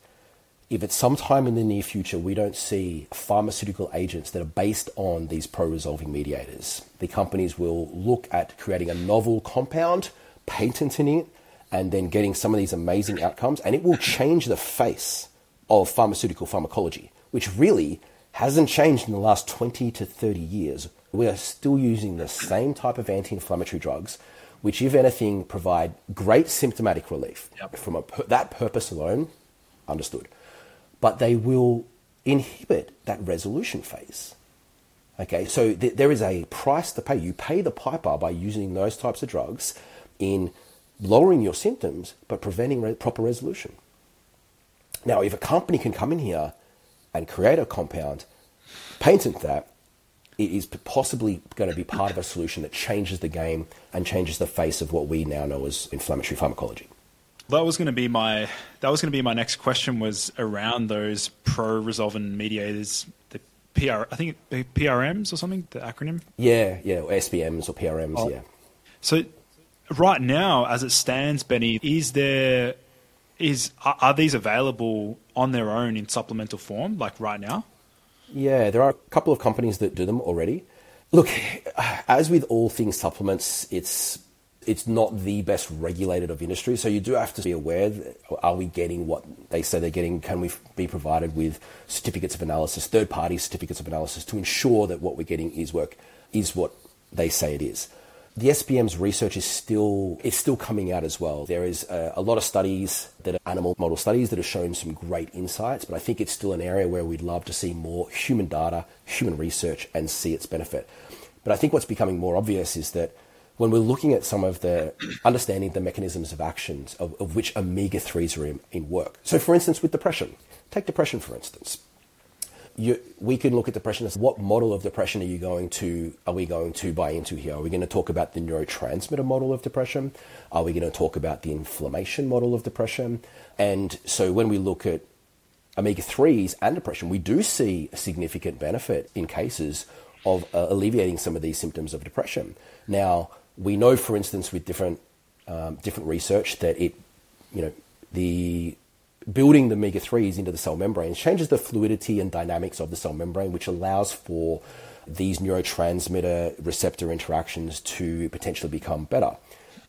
if at some time in the near future we don't see pharmaceutical agents that are based on these pro resolving mediators. The companies will look at creating a novel compound, patenting it, and then getting some of these amazing outcomes. And it will change the face of pharmaceutical pharmacology, which really hasn't changed in the last 20 to 30 years. We are still using the same type of anti inflammatory drugs, which, if anything, provide great symptomatic relief. Yep. From a, that purpose alone, understood. But they will inhibit that resolution phase. Okay, so th- there is a price to pay. You pay the piper by using those types of drugs in lowering your symptoms but preventing re- proper resolution. Now, if a company can come in here and create a compound, patent that, it is possibly going to be part of a solution that changes the game and changes the face of what we now know as inflammatory pharmacology. That was going to be my that was going to be my next question was around those pro resolvin mediators, the PR I think PRMs or something, the acronym. Yeah, yeah, or SPMs or PRMs. Oh. Yeah. So right now, as it stands, Benny, is there is are these available on their own in supplemental form, like right now? Yeah, there are a couple of companies that do them already. Look, as with all things supplements, it's it's not the best regulated of industry. So you do have to be aware: are we getting what they say they're getting? Can we be provided with certificates of analysis, third-party certificates of analysis, to ensure that what we're getting is work is what they say it is? The SPM's research is still it's still coming out as well. There is a, a, lot of studies that are animal model studies that have shown some great insights, but I think it's still an area where we'd love to see more human data, human research, and see its benefit. But I think what's becoming more obvious is that when we're looking at some of the understanding the mechanisms of actions of, of which omega threes are in, in work. So, for instance, with depression, take depression for instance you, we can look at depression as what model of depression are you going to are we going to buy into here? Are we going to talk about the neurotransmitter model of depression? Are we going to talk about the inflammation model of depression? And so when we look at omega threes and depression, we do see a significant benefit in cases of uh, alleviating some of these symptoms of depression. Now we know, for instance, with different um, different research that it, you know, the building the omega 3s into the cell membrane changes the fluidity and dynamics of the cell membrane, which allows for these neurotransmitter receptor interactions to potentially become better.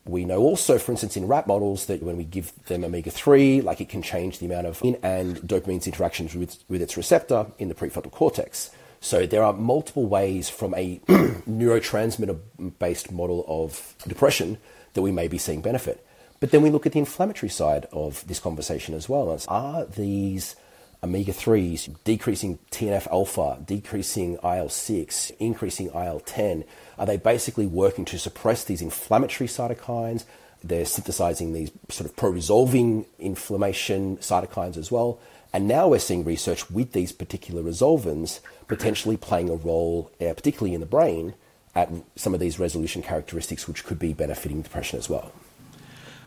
We know also, for instance, in rat models, that when we give them omega 3, like it can change the amount of in and dopamine's interactions with, with its receptor in the prefrontal cortex. So there are multiple ways from a neurotransmitter based model of depression that we may be seeing benefit. But then we look at the inflammatory side of this conversation as well. Are these omega 3s decreasing TNF alpha, decreasing IL 6, increasing IL 10? Are they basically working to suppress these inflammatory cytokines? They're synthesizing these sort of pro resolving inflammation cytokines as well. And now we're seeing research with these particular resolvins potentially playing a role, uh, particularly in the brain, at some of these resolution characteristics, which could be benefiting depression as well.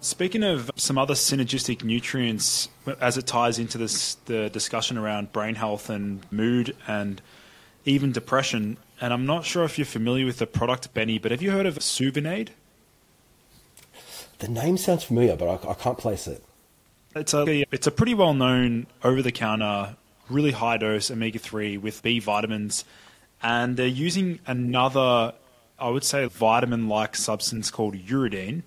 Speaking of some other synergistic nutrients, as it ties into this the discussion around brain health and mood and even depression, and I'm not sure if you're familiar with the product, Benny, but have you heard of Souvenaid? The name sounds familiar, but I, I can't place it. It's a it's a pretty well known over the counter, really high dose omega three with B vitamins, and they're using another, I would say, vitamin like substance called uridine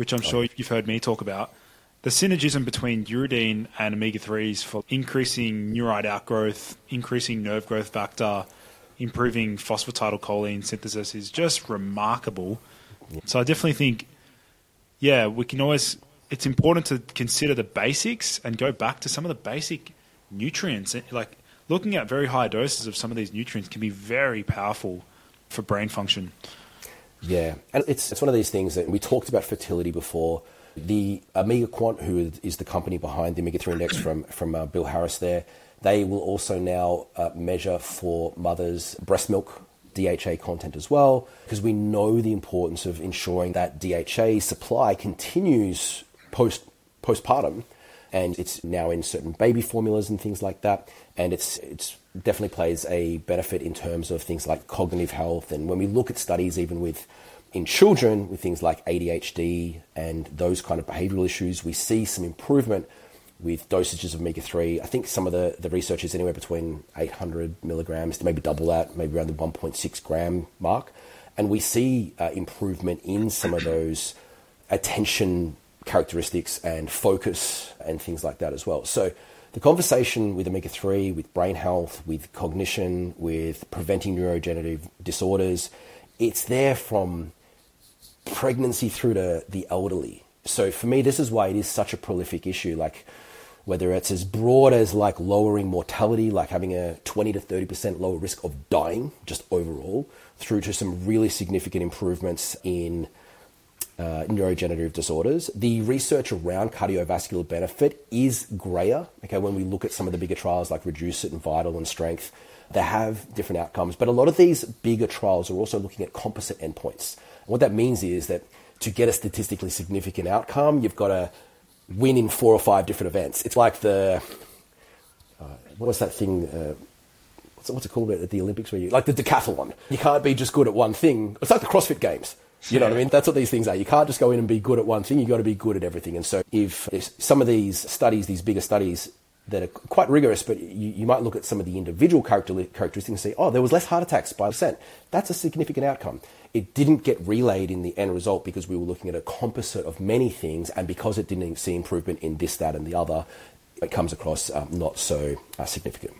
which I'm sure you've heard me talk about. The synergism between uridine and omega 3s for increasing neurite outgrowth, increasing nerve growth factor, improving phosphatidylcholine synthesis is just remarkable. So I definitely think, yeah, we can always, it's important to consider the basics and go back to some of the basic nutrients. Like looking at very high doses of some of these nutrients can be very powerful for brain function. Yeah, and it's it's one of these things that we talked about fertility before. The OmegaQuant, who is the company behind the Omega Three Index from from uh, Bill Harris, there, they will also now uh, measure for mothers' breast milk DHA content as well, because we know the importance of ensuring that DHA supply continues post postpartum, and it's now in certain baby formulas and things like that, and it's it's definitely plays a benefit in terms of things like cognitive health. And when we look at studies, even with in children with things like ADHD and those kind of behavioral issues, we see some improvement with dosages of omega 3. I think some of the, the research is anywhere between 800 milligrams to maybe double that, maybe around the 1.6 gram mark. And we see uh, improvement in some of those attention characteristics and focus and things like that as well. So the conversation with omega 3, with brain health, with cognition, with preventing neurodegenerative disorders, it's there from pregnancy through to the elderly. So for me, this is why it is such a prolific issue. Like, whether it's as broad as like lowering mortality, like having a 20 to 30% lower risk of dying just overall, through to some really significant improvements in uh, neurodegenerative disorders. The research around cardiovascular benefit is grayer. Okay, when we look at some of the bigger trials like REDUCE-IT and Vital and Strength, they have different outcomes. But a lot of these bigger trials are also looking at composite endpoints. And what that means is that to get a statistically significant outcome, you've got to win in four or five different events. It's like the uh, what was that thing? Uh, what's, what's it called at the Olympics? Where you like the decathlon? You can't be just good at one thing. It's like the CrossFit Games. You know what I mean? That's what these things are. You can't just go in and be good at one thing. You've got to be good at everything. And so, if some of these studies, these bigger studies that are quite rigorous, but you, you might look at some of the individual characteristics and say, oh, there was less heart attacks by percent. That's a significant outcome. It didn't get relayed in the end result because we were looking at a composite of many things, and because it didn't see improvement in this, that, and the other, it comes across um, not so uh, significant.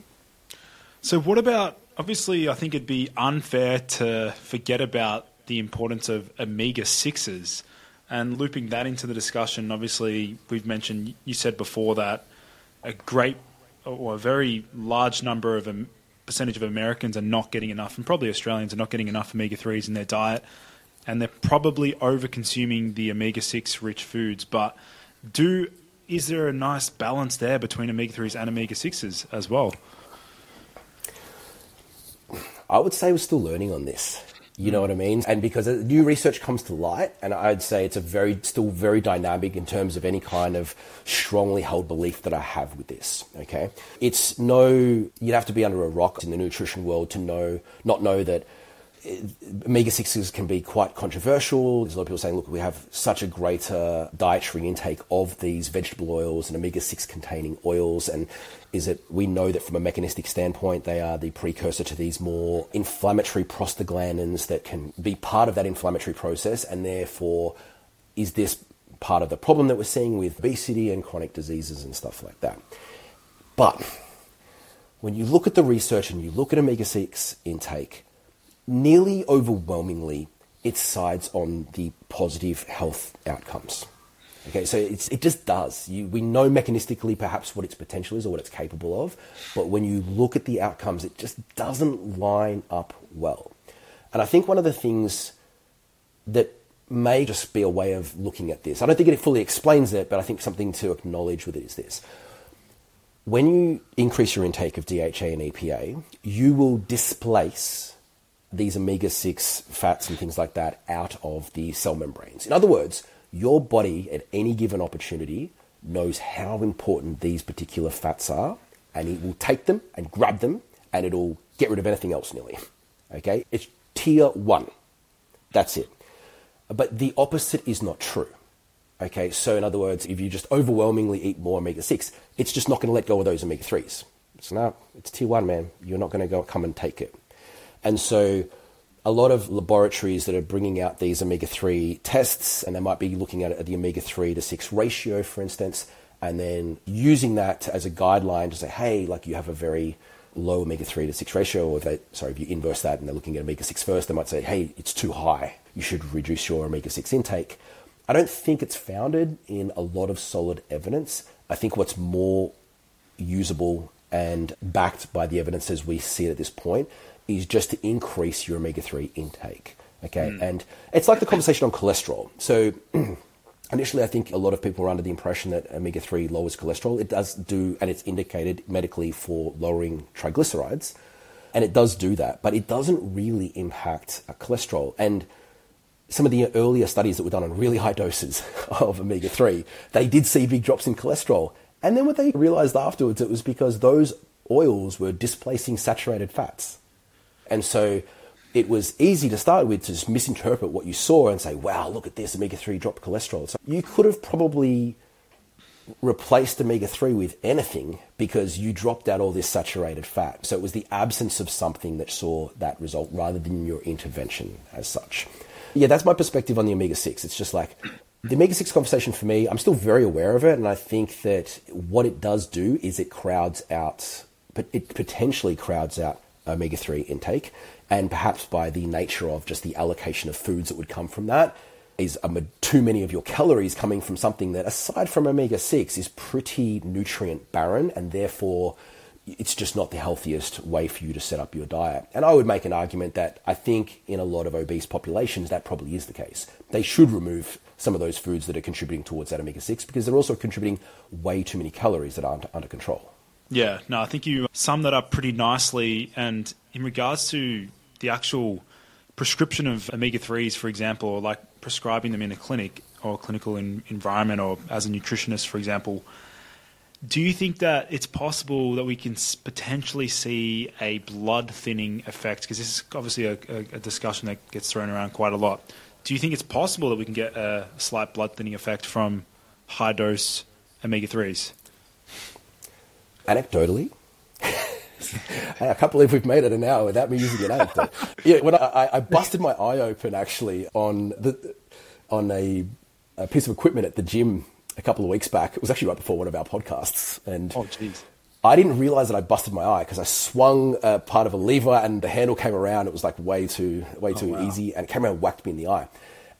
So, what about? Obviously, I think it'd be unfair to forget about the importance of omega 6s. And looping that into the discussion, obviously, we've mentioned, you said before that a great or a very large number of a percentage of Americans are not getting enough, and probably Australians are not getting enough omega 3s in their diet. And they're probably over consuming the omega 6 rich foods. But do is there a nice balance there between omega 3s and omega 6s as well? I would say we're still learning on this. You know what I mean? And because new research comes to light, and I'd say it's a very, still very dynamic in terms of any kind of strongly held belief that I have with this. Okay. It's no, you'd have to be under a rock in the nutrition world to know, not know that eh, omega 6s can be quite controversial. There's a lot of people saying, look, we have such a greater dietary intake of these vegetable oils and omega 6 containing oils. And is that we know that from a mechanistic standpoint, they are the precursor to these more inflammatory prostaglandins that can be part of that inflammatory process. And therefore, is this part of the problem that we're seeing with obesity and chronic diseases and stuff like that? But when you look at the research and you look at omega 6 intake, nearly overwhelmingly, it sides on the positive health outcomes. Okay, so it just does. You, we know mechanistically perhaps what its potential is or what it's capable of, but when you look at the outcomes, it just doesn't line up well. And I think one of the things that may just be a way of looking at this, I don't think it fully explains it, but I think something to acknowledge with it is this. When you increase your intake of DHA and EPA, you will displace these omega 6 fats and things like that out of the cell membranes. In other words, your body at any given opportunity knows how important these particular fats are, and it will take them and grab them, and it'll get rid of anything else nearly. Okay? It's tier one. That's it. But the opposite is not true. Okay, so in other words, if you just overwhelmingly eat more omega 6, it's just not going to let go of those omega 3s. So now it's tier one, man. You're not going to go come and take it. And so a lot of laboratories that are bringing out these omega 3 tests, and they might be looking at, the omega 3 to 6 ratio, for instance, and then using that as a guideline to say, hey, like you have a very low omega 3 to 6 ratio, or if they, sorry, if you inverse that and they're looking at omega 6 first, they might say, hey, it's too high. You should reduce your omega 6 intake. I don't think it's founded in a lot of solid evidence. I think what's more usable and backed by the evidence as we see it at this point is just to increase your omega 3 intake. Okay. Mm. And it's like the conversation on cholesterol. So, initially, I think a lot of people are under the impression that omega 3 lowers cholesterol. It does do, and it's indicated medically for lowering triglycerides. And it does do that, but it doesn't really impact uh, cholesterol. And some of the earlier studies that were done on really high doses of omega 3, they did see big drops in cholesterol. And then what they realized afterwards, it was because those oils were displacing saturated fats. And so it was easy to start with to just misinterpret what you saw and say, wow, look at this, omega 3 dropped cholesterol. So you could have probably replaced omega 3 with anything because you dropped out all this saturated fat. So it was the absence of something that saw that result rather than your intervention as such. Yeah, that's my perspective on the omega 6. It's just like The omega 6 conversation for me, I'm still very aware of it, and I think that what it does do is it crowds out, but it potentially crowds out omega 3 intake, and perhaps by the nature of just the allocation of foods that would come from that, is too many of your calories coming from something that, aside from omega 6, is pretty nutrient barren, and therefore it's just not the healthiest way for you to set up your diet. And I would make an argument that I think in a lot of obese populations that probably is the case. They should remove some of those foods that are contributing towards that omega 6 because they're also contributing way too many calories that aren't under control. Yeah, no, I think you summed that up pretty nicely. And in regards to the actual prescription of omega 3s, for example, or like prescribing them in a clinic or a clinical in, environment or as a nutritionist, for example, do you think that it's possible that we can potentially see a blood thinning effect? Because this is obviously a, a, discussion that gets thrown around quite a lot. Do you think it's possible that we can get a slight blood thinning effect from high dose omega 3s? Anecdotally, I can't believe we've made it an hour without me using an anecdote. yeah, when I, I, busted my eye open actually on the on a, a piece of equipment at the gym a couple of weeks back. It was actually right before one of our podcasts, and oh, jeez. I didn't realize that I busted my eye because I swung a part of a lever and the handle came around. It was like way too way oh, too oh, wow. easy, and it came around and whacked me in the eye.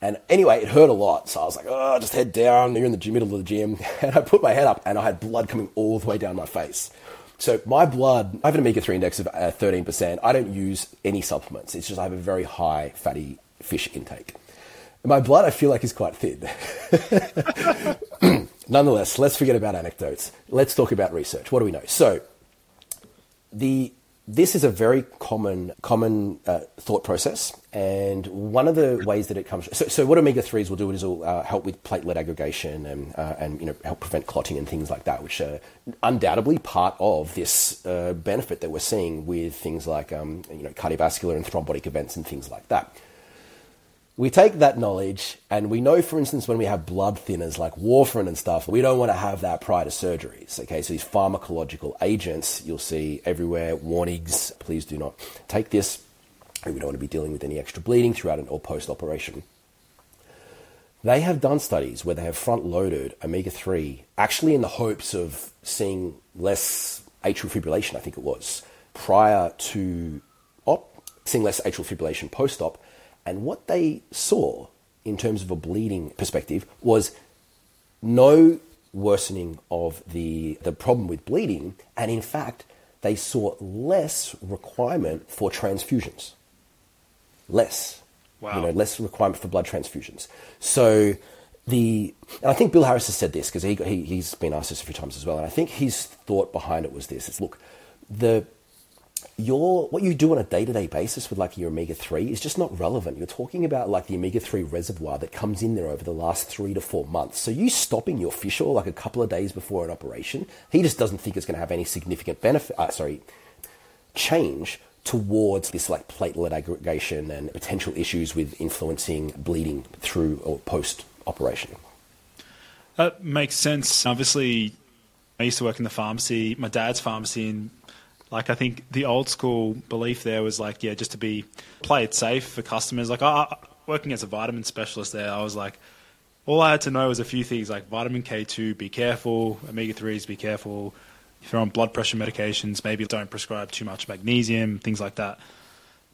And anyway, it hurt a lot, so I was like, "Oh, just head down." You're in the middle of the gym, and I put my head up, and I had blood coming all the way down my face. So my blood, I have an omega three index of uh, thirteen percent. I don't use any supplements. It's just I have a very high fatty fish intake. My blood, I feel like, is quite thin. Nonetheless, let's forget about anecdotes. Let's talk about research. What do we know? So, the this is a very common common uh, thought process, and one of the ways that it comes. So, so what omega threes will do is will uh, help with platelet aggregation and uh, and you know help prevent clotting and things like that, which are undoubtedly part of this uh, benefit that we're seeing with things like um, you know cardiovascular and thrombotic events and things like that we take that knowledge and we know, for instance, when we have blood thinners like warfarin and stuff, we don't want to have that prior to surgeries. Okay, so these pharmacological agents you'll see everywhere, warnings, please do not take this. We don't want to be dealing with any extra bleeding throughout an or post operation. They have done studies where they have front loaded omega 3, actually in the hopes of seeing less atrial fibrillation, I think it was, prior to op, seeing less atrial fibrillation post op and what they saw in terms of a bleeding perspective was no worsening of the, the problem with bleeding. And in fact, they saw less requirement for transfusions. Less. Wow. You know, less requirement for blood transfusions. So the, and I think Bill Harris has said this because he, he, he's been asked this a few times as well. And I think his thought behind it was this: is look, the your what you do on a day-to-day basis with like your omega-3 is just not relevant. You're talking about like the omega-3 reservoir that comes in there over the last three to four months. So you stopping your fish oil like a couple of days before an operation he just doesn't think it's going to have any significant benefit uh, sorry change towards this like platelet aggregation and potential issues with influencing bleeding through or post operation that makes sense. Obviously I used to work in the pharmacy, my dad's pharmacy in like I think the old school belief there was like, yeah, just to be play it safe for customers. Like I, working as a vitamin specialist there, I was like, all I had to know was a few things like vitamin K2, be careful, omega threes, be careful. If you're on blood pressure medications, maybe don't prescribe too much magnesium, things like that.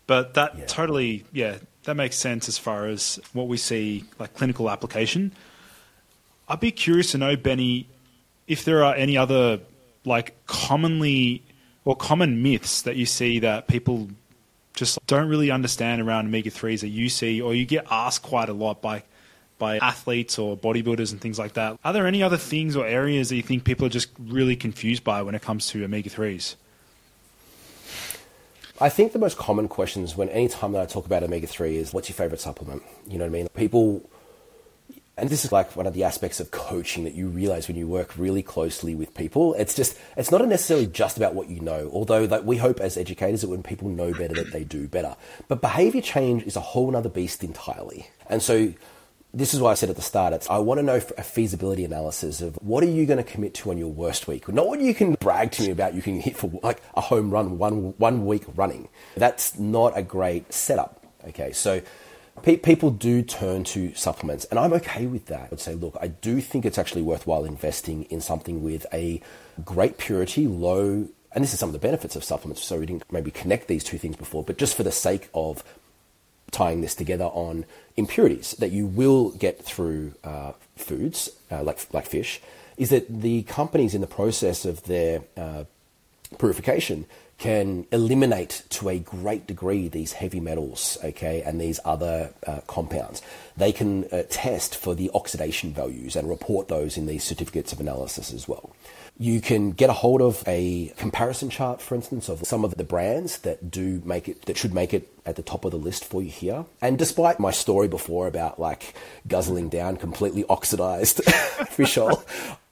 But that yeah. totally, yeah, that makes sense as far as what we see like clinical application. I'd be curious to know, Benny, if there are any other like commonly or common myths that you see that people just don't really understand around omega 3s that you see or you get asked quite a lot by by athletes or bodybuilders and things like that. Are there any other things or areas that you think people are just really confused by when it comes to omega 3s? I think the most common questions when any time that I talk about omega 3 is what's your favorite supplement? You know what I mean? People and this is like one of the aspects of coaching that you realize when you work really closely with people. It's just, it's not necessarily just about what you know, although that we hope as educators that when people know better, that they do better. But behavior change is a whole other beast entirely. And so this is why I said at the start, it's, I want to know a feasibility analysis of what are you going to commit to on your worst week? Not what you can brag to me about you can hit for like a home run one, one week running. That's not a great setup. Okay. So pe- people do turn to supplements, and I'm okay with that. I'd say, look, I do think it's actually worthwhile investing in something with a great purity, low, and this is some of the benefits of supplements. So we didn't maybe connect these two things before, but just for the sake of tying this together on impurities that you will get through uh, foods uh, like like fish, is that the companies in the process of their uh, purification can eliminate to a great degree these heavy metals, okay, and these other uh, compounds. They can uh, test for the oxidation values and report those in these certificates of analysis as well. You can get a hold of a comparison chart, for instance, of some of the brands that do make it, that should make it at the top of the list for you here. And despite my story before about like guzzling down completely oxidized fish oil,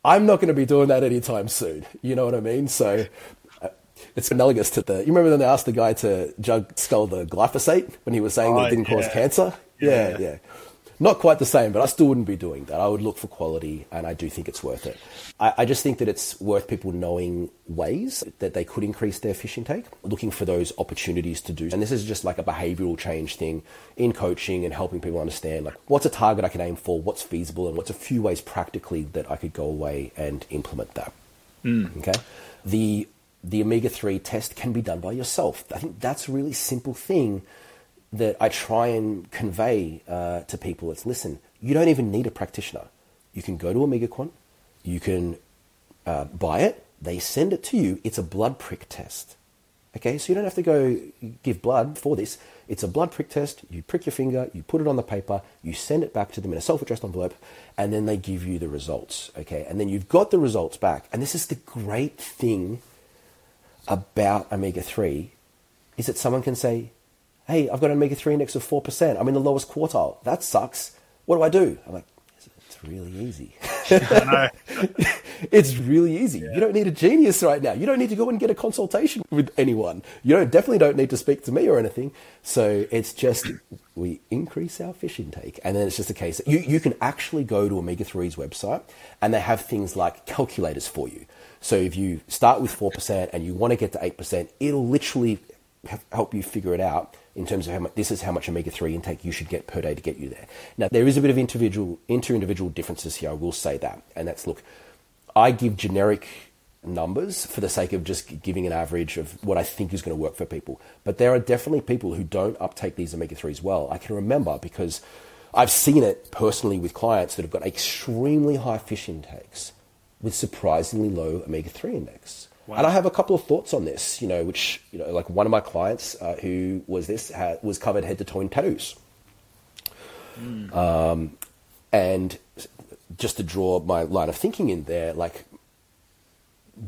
I'm not going to be doing that anytime soon. You know what I mean? So it's analogous to the. You remember when they asked the guy to jug skull the glyphosate when he was saying Oh, it didn't yeah. cause cancer? Yeah. Yeah, yeah. Not quite the same, but I still wouldn't be doing that. I would look for quality, and I do think it's worth it. I, I just think that it's worth people knowing ways that they could increase their fish intake, looking for those opportunities to do. And this is just like a behavioral change thing in coaching and helping people understand like what's a target I can aim for, what's feasible, and what's a few ways practically that I could go away and implement that. Hmm. Okay. The the omega three test can be done by yourself. I think that's a really simple thing that I try and convey uh, to people. It's listen, you don't even need a practitioner. You can go to OmegaQuant, you can uh, buy it, they send it to you. It's a blood prick test. Okay, so you don't have to go give blood for this. It's a blood prick test. You prick your finger, you put it on the paper, you send it back to them in a self addressed envelope, and then they give you the results. Okay, and then you've got the results back. And this is the great thing about omega 3 is that someone can say, Hey, I've got an omega 3 index of 4%. I'm in the lowest quartile. That sucks. What do I do? I'm like, It's really easy. it's really easy. You don't need a genius right now. You don't need to go and get a consultation with anyone. You don't definitely don't need to speak to me or anything. So it's just we increase our fish intake, and then it's just a case that you you can actually go to Omega 3's website, and they have things like calculators for you. So if you start with four percent and you want to get to eight percent, it'll literally help you figure it out in terms of how much this is how much omega three intake you should get per day to get you there. Now there is a bit of individual inter individual differences here. I will say that, and that's look. I give generic numbers for the sake of just giving an average of what I think is going to work for people. But there are definitely people who don't uptake these omega 3s well. I can remember because I've seen it personally with clients that have got extremely high fish intakes with surprisingly low omega 3 index. And I have a couple of thoughts on this, you know, which, you know, like one of my clients uh, who was this, had, was covered head to toe in tattoos. Um, and just to draw my line of thinking in there, like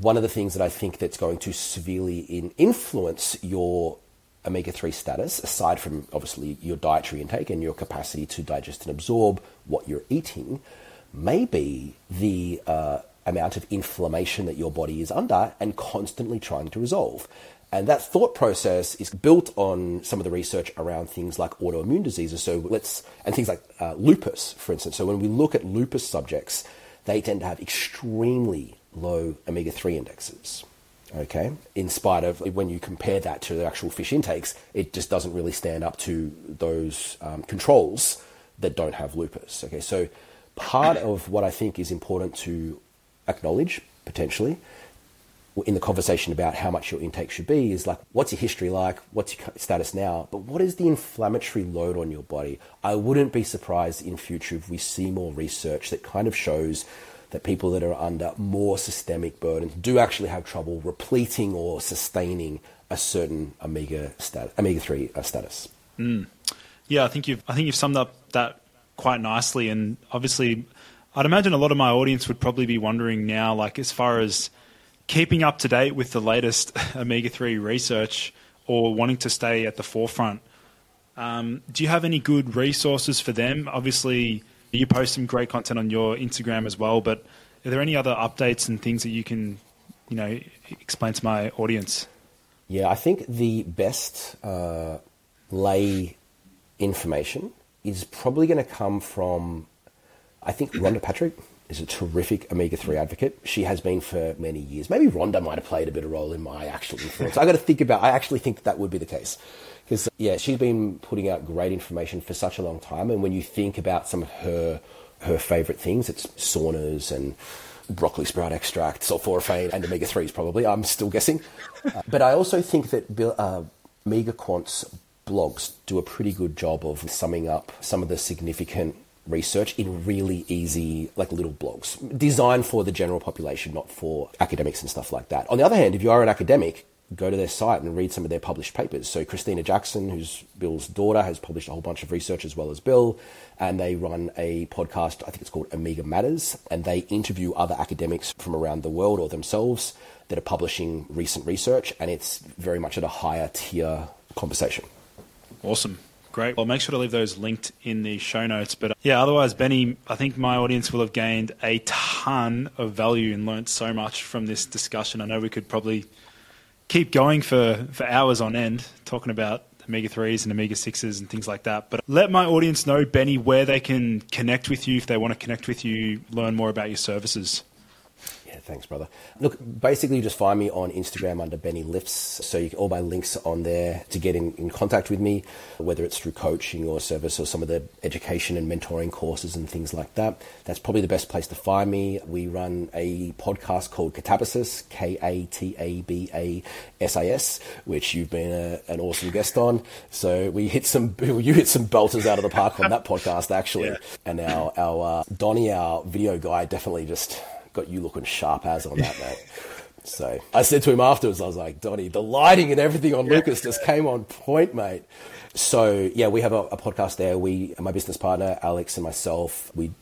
one of the things that I think that's going to severely in influence your omega 3 status, aside from obviously your dietary intake and your capacity to digest and absorb what you're eating, may be the uh, amount of inflammation that your body is under and constantly trying to resolve. And that thought process is built on some of the research around things like autoimmune diseases. So let's, and things like uh, lupus, for instance. So when we look at lupus subjects, they tend to have extremely low omega 3 indexes. Okay. In spite of when you compare that to the actual fish intakes, it just doesn't really stand up to those um, controls that don't have lupus. Okay. So part of what I think is important to acknowledge potentially in the conversation about how much your intake should be is like, what's your history like? What's your status now? But what is the inflammatory load on your body? I wouldn't be surprised in future if we see more research that kind of shows that people that are under more systemic burdens do actually have trouble repleting or sustaining a certain omega stat- omega three uh, status. Yeah, I think you've I think you've summed up that quite nicely, and obviously, I'd imagine a lot of my audience would probably be wondering now, like as far as keeping up to date with the latest omega three research or wanting to stay at the forefront. Um, do you have any good resources for them? Obviously, you post some great content on your Instagram as well, but are there any other updates and things that you can, you know, explain to my audience? Yeah, I think the best uh, lay information is probably going to come from I think Rhonda Patrick is a terrific omega 3 advocate. She has been for many years. Maybe Rhonda might have played a bit of role in my actual influence. I got to think about, I actually think that, that would be the case. Because, yeah, she's been putting out great information for such a long time. And when you think about some of her, her favorite things, it's saunas and broccoli sprout extract, sulforaphane, and omega 3s, probably. I'm still guessing. Uh, but I also think that uh, OmegaQuant's blogs do a pretty good job of summing up some of the significant research in really easy, like little blogs, designed for the general population, not for academics and stuff like that. On the other hand, if you are an academic, go to their site and read some of their published papers. So Kristina Jackson, who's Bill's daughter, has published a whole bunch of research as well as Bill, and they run a podcast. I think it's called Omega Matters, and they interview other academics from around the world or themselves that are publishing recent research, and it's very much at a higher tier conversation. Awesome. Great. I'll make sure to leave those linked in the show notes. But uh, yeah, otherwise, Benny, I think my audience will have gained a ton of value and learnt so much from this discussion. I know we could probably keep going for, for hours on end talking about omega 3s and omega 6s and things like that. But let my audience know, Benny, where they can connect with you if they want to connect with you, learn more about your services. Thanks, brother. Look, basically, you just find me on Instagram under Benny Lifts. So you, can, all my links on there to get in, in contact with me, whether it's through coaching or service or some of the education and mentoring courses and things like that. That's probably the best place to find me. We run a podcast called Katabasis, K A T A B A S I S, which you've been a, an awesome guest on. So we hit some, you hit some belters out of the park on that podcast, actually. Yeah. And our, our uh, Donnie, our video guy, definitely just got you looking sharp as on that, mate. So I said to him afterwards, I was like, Donny, the lighting and everything on Lucas just came on point, mate. So yeah, we have a, a, podcast there. We, my business partner Alex and myself, we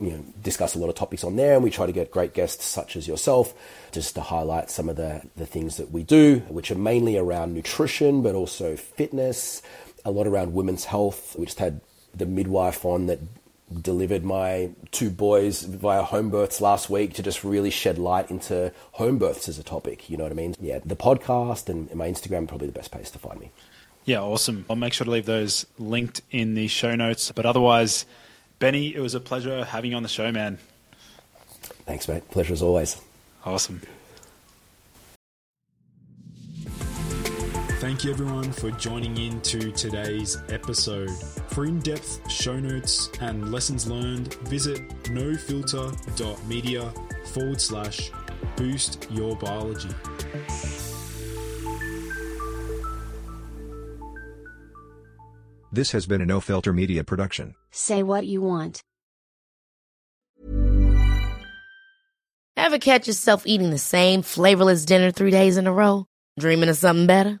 you know discuss a lot of topics on there, and we try to get great guests such as yourself, just to highlight some of the the things that we do, which are mainly around nutrition, but also fitness, a lot around women's health. We just had the midwife on that delivered my two boys via home births last week to just really shed light into home births as a topic. You know what I mean? Yeah, the podcast and my Instagram probably the best place to find me. Yeah, awesome. I'll make sure to leave those linked in the show notes. But otherwise, Benny, it was a pleasure having you on the show, man. Thanks, mate. Pleasure as always. Awesome. Thank you everyone for joining in to today's episode. For in depth show notes and lessons learned, visit nofilter.media forward slash boost your biology. This has been a No Filter Media production. Say what you want. Ever catch yourself eating the same flavorless dinner three days in a row? Dreaming of something better?